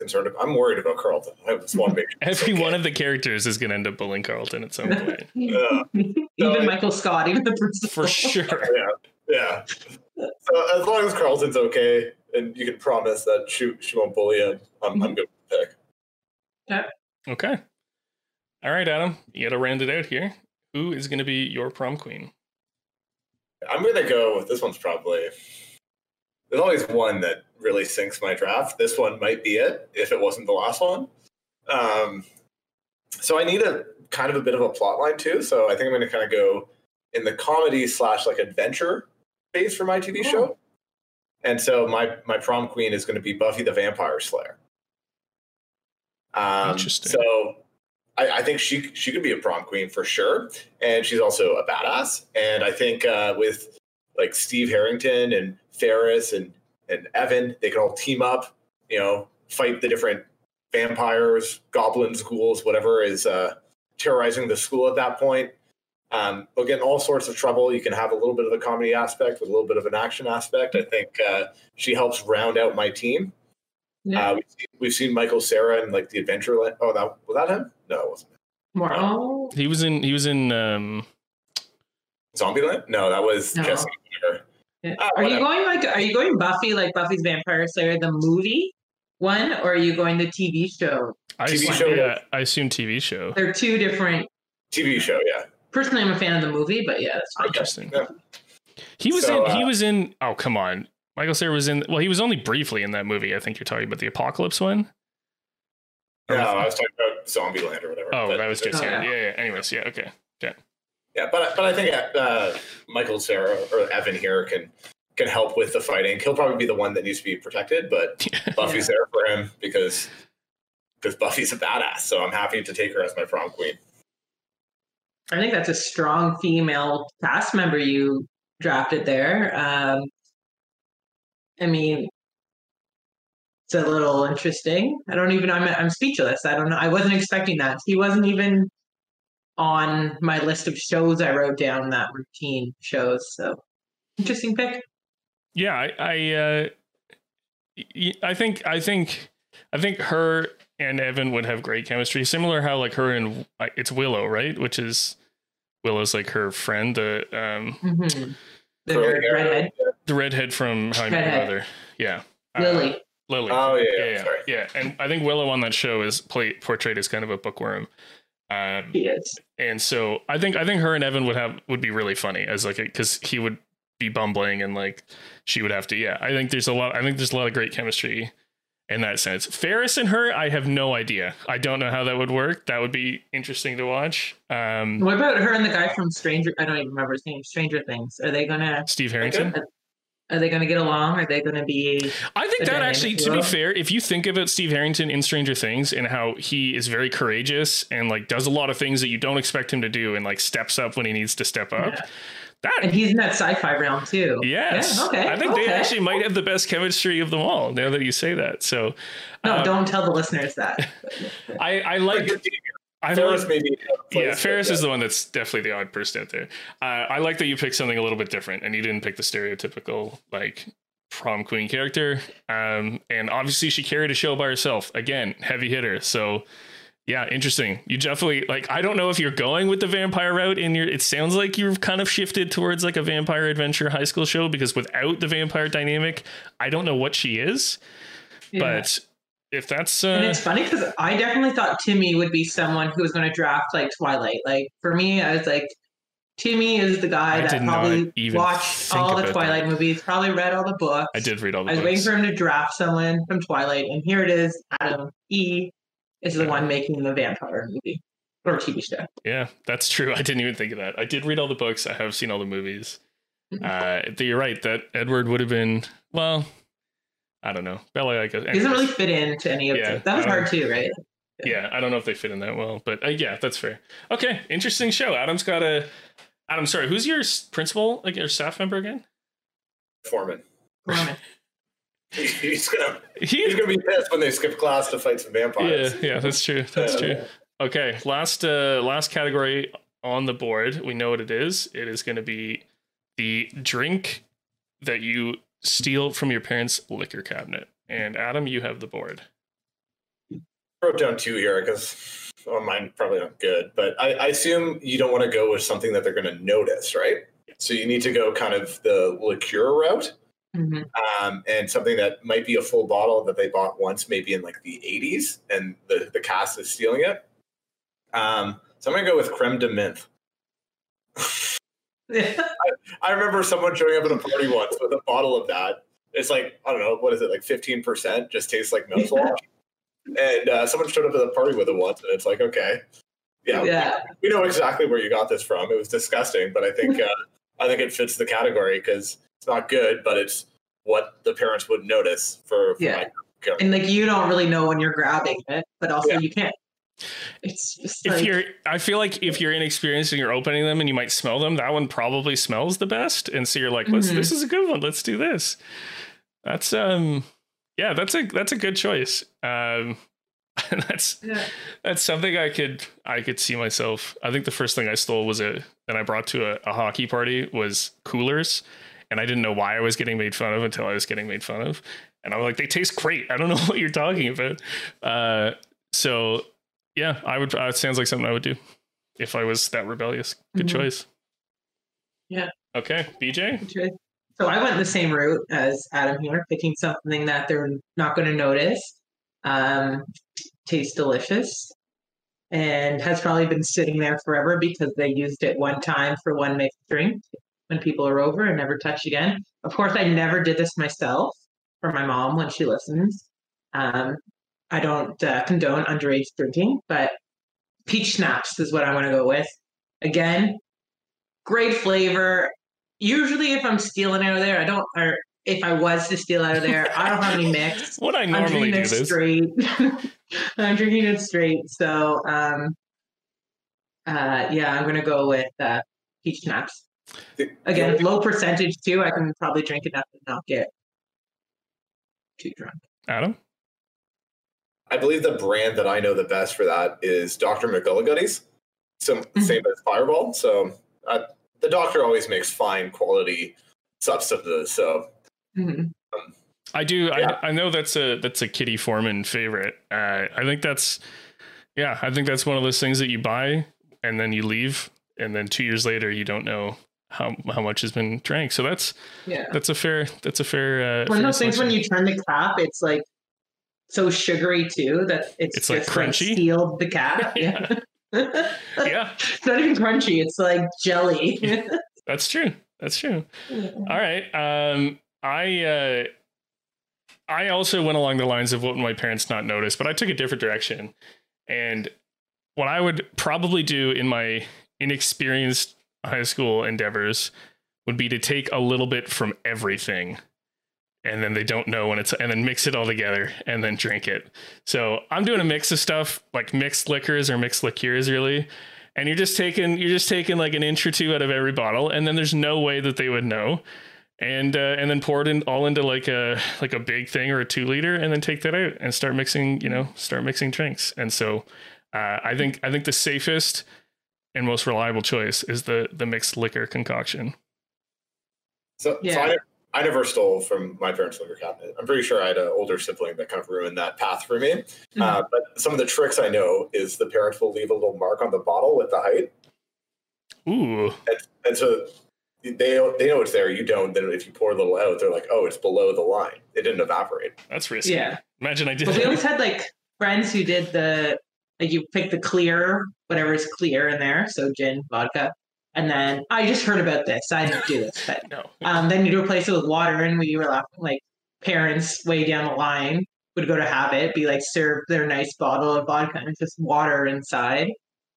concerned. About. I'm worried about Carlton. I just want to make sure. every okay. one of the characters is going to end up bullying Carlton at some (laughs) point Yeah. even So Michael Scott, even the principal. for sure. (laughs) Yeah, yeah. So as long as Carlton's okay, and you can promise that she she won't bully him, I'm, I'm good with the pick. Okay. All right, Adam, you got to round it out here. Who is going to be your prom queen? I'm gonna go. This one's probably. There's always one that really sinks my draft. This one might be it if it wasn't the last one. Um, so I need a kind of a bit of a plot line too. So I think I'm going to kind of go in the comedy slash like adventure phase for my TV show. And so my my prom queen is going to be Buffy the Vampire Slayer. Um, Interesting. So I, I think she she could be a prom queen for sure, and she's also a badass. And I think uh, with like Steve Harrington and Ferris and and Evan, they can all team up. You know, fight the different vampires, goblins, ghouls, whatever is uh, terrorizing the school at that point. Um, they'll get in all sorts of trouble. You can have a little bit of a comedy aspect with a little bit of an action aspect. I think uh, she helps round out my team. Yeah. Uh, we've, seen, we've seen Michael Cera and like the Adventureland. Oh, that was that him? No, it wasn't. More. Oh, He was in. He was in. Um, Zombieland? No, that was No. Jesse. Yeah. Ah, are you going like? Are you going Buffy like Buffy's Vampire Slayer the movie one, or are you going the TV show? I TV assume, show. Yeah, I assume TV show. They're two different. TV show, yeah. Personally, I'm a fan of the movie, but yeah, that's fine. Interesting. Yeah. He was So, in. he uh, was in. Oh come on, Michael Cera was in. Well, he was only briefly in that movie. I think you're talking about the Apocalypse one. No, I was talking about Zombieland or whatever. Oh, but- that was just Oh, yeah. yeah. yeah. Yeah. Anyways, yeah. Okay. Yeah, yeah. but but I think uh, Michael Cera or Evan here can can help with the fighting. He'll probably be the one that needs to be protected, but (laughs) Buffy's there for him because because Buffy's a badass. So I'm happy to take her as my prom queen. I think that's a strong female cast member you drafted there. Um, I mean, it's a little interesting. I don't even. I'm I'm speechless. I don't know. I wasn't expecting that. He wasn't even on my list of shows I wrote down that routine shows. So interesting pick. Yeah, I, I, uh, I think, I think, I think her and Evan would have great chemistry. Similar how like her and uh, it's Willow, right? Which is Willow's like her friend, the um, Mm-hmm. The Curly nerd redhead the redhead from How I Met Your Redhead. Mother. Yeah, Uh, Lily. Lily. Oh yeah, yeah, yeah, sorry. yeah. And I think Willow on that show is play, portrayed as kind of a bookworm. Um, He is. and so I think I think her and Evan would have would be really funny as like because he would be bumbling and like she would have to yeah I think there's a lot I think there's a lot of great chemistry in that sense Ferris and her I have no idea I don't know how that would work that would be interesting to watch um What about her and the guy from Stranger? I don't even remember his name. Stranger Things. Are they gonna? Steve Harrington Are they gonna get along? Are they gonna be? I think that actually, to be fair, if you think about Steve Harrington in Stranger Things and how he is very courageous and like does a lot of things that you don't expect him to do and like steps up when he needs to step up, Yeah. That And he's in that sci-fi realm too. yes, Yeah, okay. I think okay. they actually might have the best chemistry of them all. Now that you say that, so No, um, don't tell the listeners that. (laughs) I I like I Ferris like. maybe. Yeah, Ferris is the one that's definitely the odd person out there. Uh, I like that you picked something a little bit different and you didn't pick the stereotypical like prom queen character. Um, and obviously she carried a show by herself. Again, heavy hitter. So yeah, interesting. You definitely like. I don't know if you're going with the vampire route in your. It sounds like you've kind of shifted towards like a vampire adventure high school show because without the vampire dynamic, I don't know what she is. Yeah. But if that's And uh, it's funny because I definitely thought Timmy would be someone who was going to draft like Twilight. Like for me, I was like, Timmy is the guy I that probably watched all the Twilight that. movies, probably read all the books. I did read all the books. I was waiting for him to draft someone from Twilight, and here it is. Adam E is the one making the vampire movie or TV show. Yeah, that's true. (laughs) I didn't even think of that. I did read all the books. I have seen all the movies. Mhm. Uh, you're right that Edward would have been well. I don't know. Bella, I guess. He doesn't really fit into any of Yeah, it. That was um, hard too, right? Yeah, I don't know if they fit in that well, but uh, yeah, that's fair. Okay, interesting show. Adam's got a. Adam, sorry, who's your principal again, or staff member again? Foreman. Roman. He's gonna he's gonna be pissed when they skip class to fight some vampires. yeah, yeah, that's true. That's true. Okay, last uh last category on the board. We know what it is. It is going to be the drink that you steal from your parents' liquor cabinet. And Adam, you have the board. wrote down two here because well, mine probably not good, but I, I assume you don't want to go with something that they're going to notice, right? So you need to go kind of the liqueur route, Mhm. um, and something that might be a full bottle that they bought once, maybe in like the '80s, and the the cast is stealing it. Um, so I'm going to go with creme de menthe. (laughs) I remember someone showing up at a party once with a bottle of that. It's like I don't know what is it like 15 percent, just tastes like mouthwash. and uh, someone showed up at the party with it once, and it's like okay, yeah, yeah. we know exactly where you got this from. It was disgusting, but I think (laughs) uh, I think it fits the category because it's not good, but it's what the parents would notice for, for Yeah. my And like you don't really know when you're grabbing it, but also Yeah. you can't. It's just If like, you're I feel like if you're inexperienced and you're opening them and you might smell them, that one probably smells the best. And so you're like, let's Mhm. this is a good one. Let's do this. That's um yeah, that's a that's a good choice. Um (laughs) that's Yeah. that's something I could I could see myself. I think the first thing I stole was a and I brought to a, a hockey party was coolers, and I didn't know why I was getting made fun of until I was getting made fun of, and I'm like, they taste great. I don't (laughs) know what you're talking about. Uh, so yeah, I would. Uh, it sounds like something I would do if I was that rebellious. Good Mhm. choice. Yeah. Okay, BJ. So I went the same route as Adam here, picking something that they're not going to notice. Um, tastes delicious and has probably been sitting there forever because they used it one time for one mixed drink when people are over and never touch again. Of course, I never did this myself for my mom when she listens. Um, I don't uh, condone underage drinking, but peach schnapps is what I want to go with. Again, great flavor. Usually, if I'm stealing out of there, I don't. Or if I was to steal out of there, I don't have any (laughs) mix. What I I'm normally drinking do it straight. (laughs) I'm drinking it straight. So, um, uh, yeah, I'm gonna go with uh, peach schnapps. The- Again, low percentage too. I can probably drink enough to not get too drunk. Adam. I believe the brand that I know the best for that is Dr. McGillicuddy's. Some Mm-hmm. same as Fireball. So uh, the doctor always makes fine quality substances. So Mhm. I do. Yeah. I, I know that's a that's a Kitty Foreman favorite. Uh, I think that's yeah. I think that's one of those things that you buy and then you leave, and then two years later you don't know how how much has been drank. So that's Yeah. that's a fair that's a fair. Uh, One of those things when you turn the cap, it's like so sugary too that it's, It's, like, just crunchy? sealed the cap. (laughs) Yeah. yeah. (laughs) yeah, it's not even crunchy. It's like jelly. (laughs) that's true. That's true. All right. Um, I uh, I also went along the lines of what my parents not notice, but I took a different direction. And what I would probably do in my inexperienced high school endeavors would be to take a little bit from everything. And then they don't know when it's, and then mix it all together and then drink it. So I'm doing a mix of stuff like mixed liquors or mixed liqueurs, really and you're just taking you're just taking like an inch or two out of every bottle and then there's no way that they would know and uh, and then pour it in all into like a like a big thing or a two liter and then take that out and start mixing you know start mixing drinks and so uh, i think i think the safest and most reliable choice is the the mixed liquor concoction So, so I, ne- I never stole from my parents' liquor cabinet. I'm pretty sure I had an older sibling that kind of ruined that path for me. Uh, but some of the tricks I know is the parents will leave a little mark on the bottle with the height, ooh and so they they know it's there. You don't. Then if you pour a little out, they're like, "Oh, it's below the line. It didn't evaporate." that's risky yeah. imagine i did But we always had like friends who did the like you pick the clear, whatever is clear in there, so gin, vodka, and then I just heard about this. I didn't do this, but no um, then you replace it with water, and we were laughing like parents way down the line would go to have it, be like serve their nice bottle of vodka and just water inside.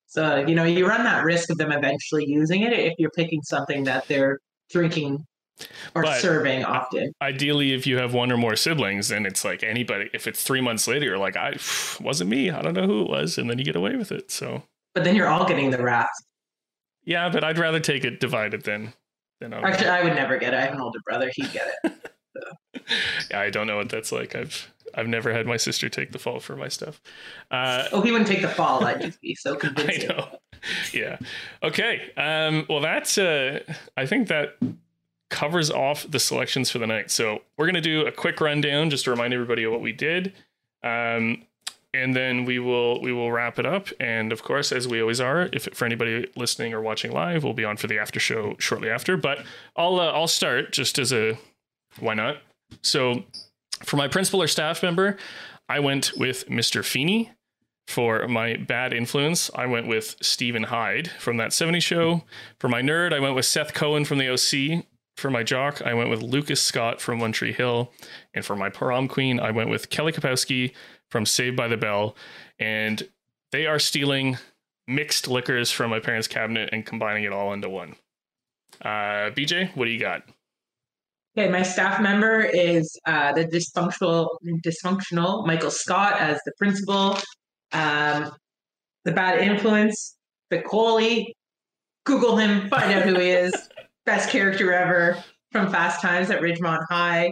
So you know you run that risk of them eventually using it if you're picking something that they're drinking or But- serving often. ideally if you have one or more siblings then it's like anybody if it's three months later you're like i wasn't me i don't know who it was and then you get away with it so But then you're all getting the wrath. Yeah, but I'd rather take it divided than than. Actually, I would never get it. I have an older brother. He'd get it. (laughs) Yeah, I don't know what that's like. I've I've never had my sister take the fall for my stuff. Uh, Oh, he wouldn't take the fall. I'd just be so convinced. (laughs) I know. Yeah. Okay. Um, well, that's. Uh, I think that covers off the selections for the night. So we're gonna do a quick rundown just to remind everybody of what we did, um, and then we will we will wrap it up. And of course, as we always are, if for anybody listening or watching live, we'll be on for the after show shortly after. But I'll uh, I'll start just as a why not. So for my principal or staff member, I went with Mr. Feeney. For my bad influence, I went with Steven Hyde from that 70 show. For my nerd, I went with Seth Cohen from the OC. For my jock, I went with Lucas Scott from One Tree Hill. And for my prom queen, I went with Kelly Kapowski from Saved by the Bell. And they are stealing mixed liquors from my parents' cabinet and combining it all into one. Uh, BJ, what do you got? Okay, my staff member is uh, the dysfunctional, dysfunctional Michael Scott as the principal. Um, the bad influence, Spicoli. Google him, find out who he is. (laughs) Best character ever from Fast Times at Ridgemont High.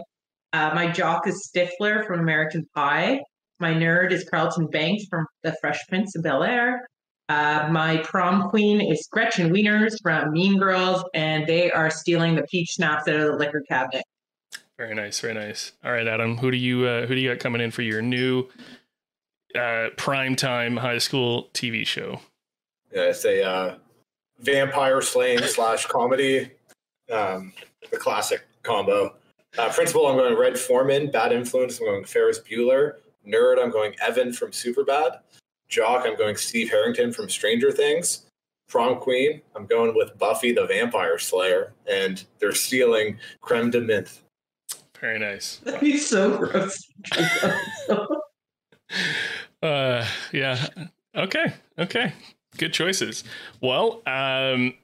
Uh, my jock is Stifler from American Pie. My nerd is Carlton Banks from The Fresh Prince of Bel Air. Uh, my prom queen is Gretchen Wieners from Mean Girls, and they are stealing the peach schnapps out of the liquor cabinet. Very nice, very nice. All right, Adam, who do you uh, who do you got coming in for your new uh, primetime high school TV show? Yeah, it's a uh, vampire slaying slash comedy, um, the classic combo. Uh, principal, I'm going Red Foreman. Bad influence, I'm going Ferris Bueller. Nerd, I'm going Evan from Superbad. Jock, I'm going Steve Harrington from Stranger Things. Prom Queen, I'm going with Buffy the Vampire Slayer, and they're stealing creme de menthe. Very nice. (laughs) That'd be so gross. (laughs) Uh, yeah. Okay. Okay. Good choices. Well, um,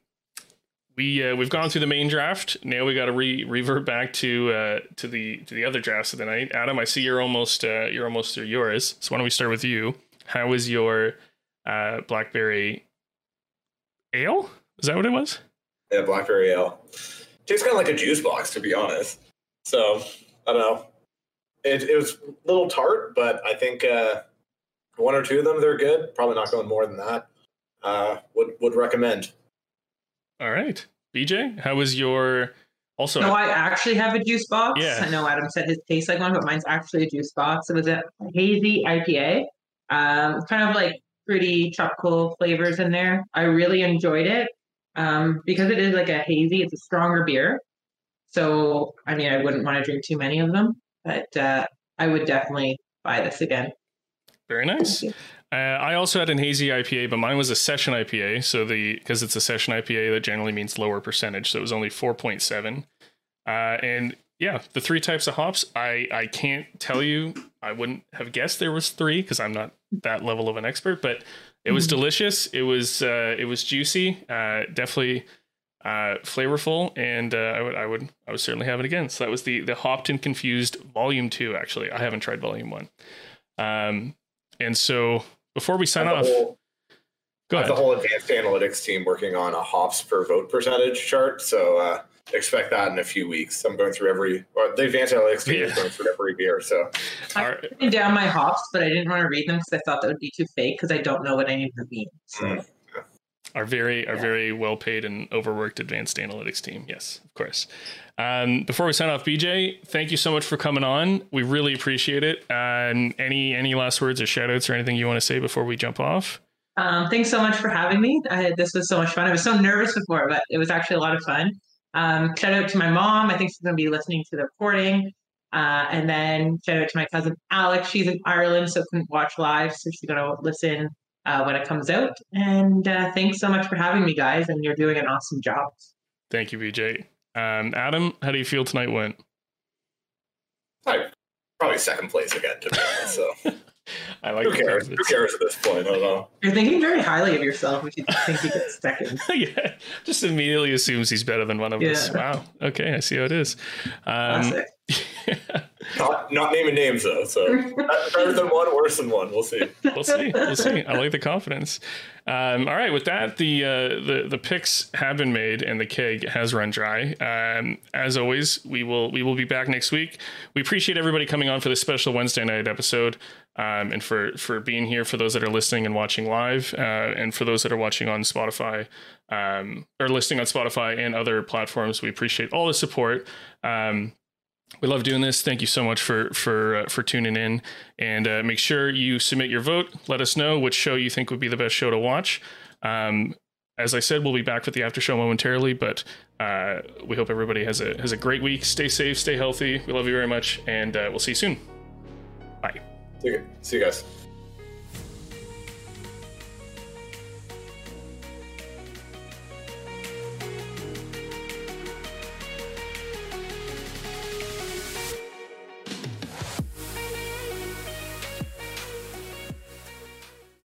we uh, we've gone through the main draft. Now we got to re- revert back to uh, to the to the other drafts of the night. Adam, I see you're almost uh, you're almost through yours. So why don't we start with you? How was your uh, blackberry ale? Is that what it was? Yeah, Blackberry Ale. Tastes kind of like a juice box, to be honest. So, I don't know. It, it was a little tart, but I think uh, one or two of them, they're good. Probably not going more than that. Uh, would would recommend. All right, BJ, how was your also? no, I actually have a juice box. Yeah. I know Adam said his tastes like one, but mine's actually a juice box. It was a hazy IPA. Um, kind of like pretty tropical flavors in there. I really enjoyed it um, because it is like a hazy. It's a stronger beer. So, I mean, I wouldn't want to drink too many of them, but uh, I would definitely buy this again. Very nice. Uh, I also had an hazy IPA, but mine was a session IPA. So the because it's a session IPA, that generally means lower percentage. So it was only four point seven. Uh, and yeah, the three types of hops. I I can't tell you. I wouldn't have guessed there was three because I'm not that level of an expert. But it was Mhm. delicious. It was uh, it was juicy. Uh, definitely uh, flavorful, and uh, I would I would I would certainly have it again. So that was the the hopped and confused volume two. Actually, I haven't tried volume one. Um, and so before we sign off, the whole, go I have ahead. the whole advanced analytics team working on a hops per vote percentage chart. So uh, expect that in a few weeks. I'm going through every, or the advanced analytics team is going through every beer. So Our- written down my hops, but I didn't want to read them because I thought that would be too fake because I don't know what any of them mean. So Mm. Our very our Yeah. very well paid and overworked advanced analytics team. Yes, of course. Um, before we sign off, BJ, thank you so much for coming on. We really appreciate it. And any any last words or shout outs or anything you want to say before we jump off? um, thanks so much for having me. I, this was so much fun. I was so nervous before, but it was actually a lot of fun. Um, shout out to my mom. I think she's going to be listening to the recording. Uh, and then shout out to my cousin Alex. She's in Ireland, so couldn't watch live, so she's going to listen uh, when it comes out. And uh, thanks so much for having me, guys. And you're doing an awesome job. Thank you, BJ. Um, Adam, how do you feel tonight went? I probably second place again, to be honest. So (laughs) I like who the cares? Who cares at this point? I don't know. You're thinking very highly of yourself if you think you get second. (laughs) yeah, just immediately assumes he's better than one of us. Wow. Okay, I see how it is. Um, (laughs) Not, not naming names though. So better than one, worse than one. We'll see. we'll see. We'll see. I like the confidence. Um, all right, with that, the uh, the the picks have been made and the keg has run dry. Um, as always, we will we will be back next week. We appreciate everybody coming on for this special Wednesday night episode, um, and for for being here. For those that are listening and watching live, uh, and for those that are watching on Spotify um, or listening on Spotify and other platforms, we appreciate all the support. Um, we love doing this. Thank you so much for for uh, for tuning in, and uh, make sure you submit your vote. Let us know which show you think would be the best show to watch. Um, as I said, we'll be back with the after show momentarily, but uh, we hope everybody has a has a great week. Stay safe, stay healthy. We love you very much, and uh, we'll see you soon. See you guys.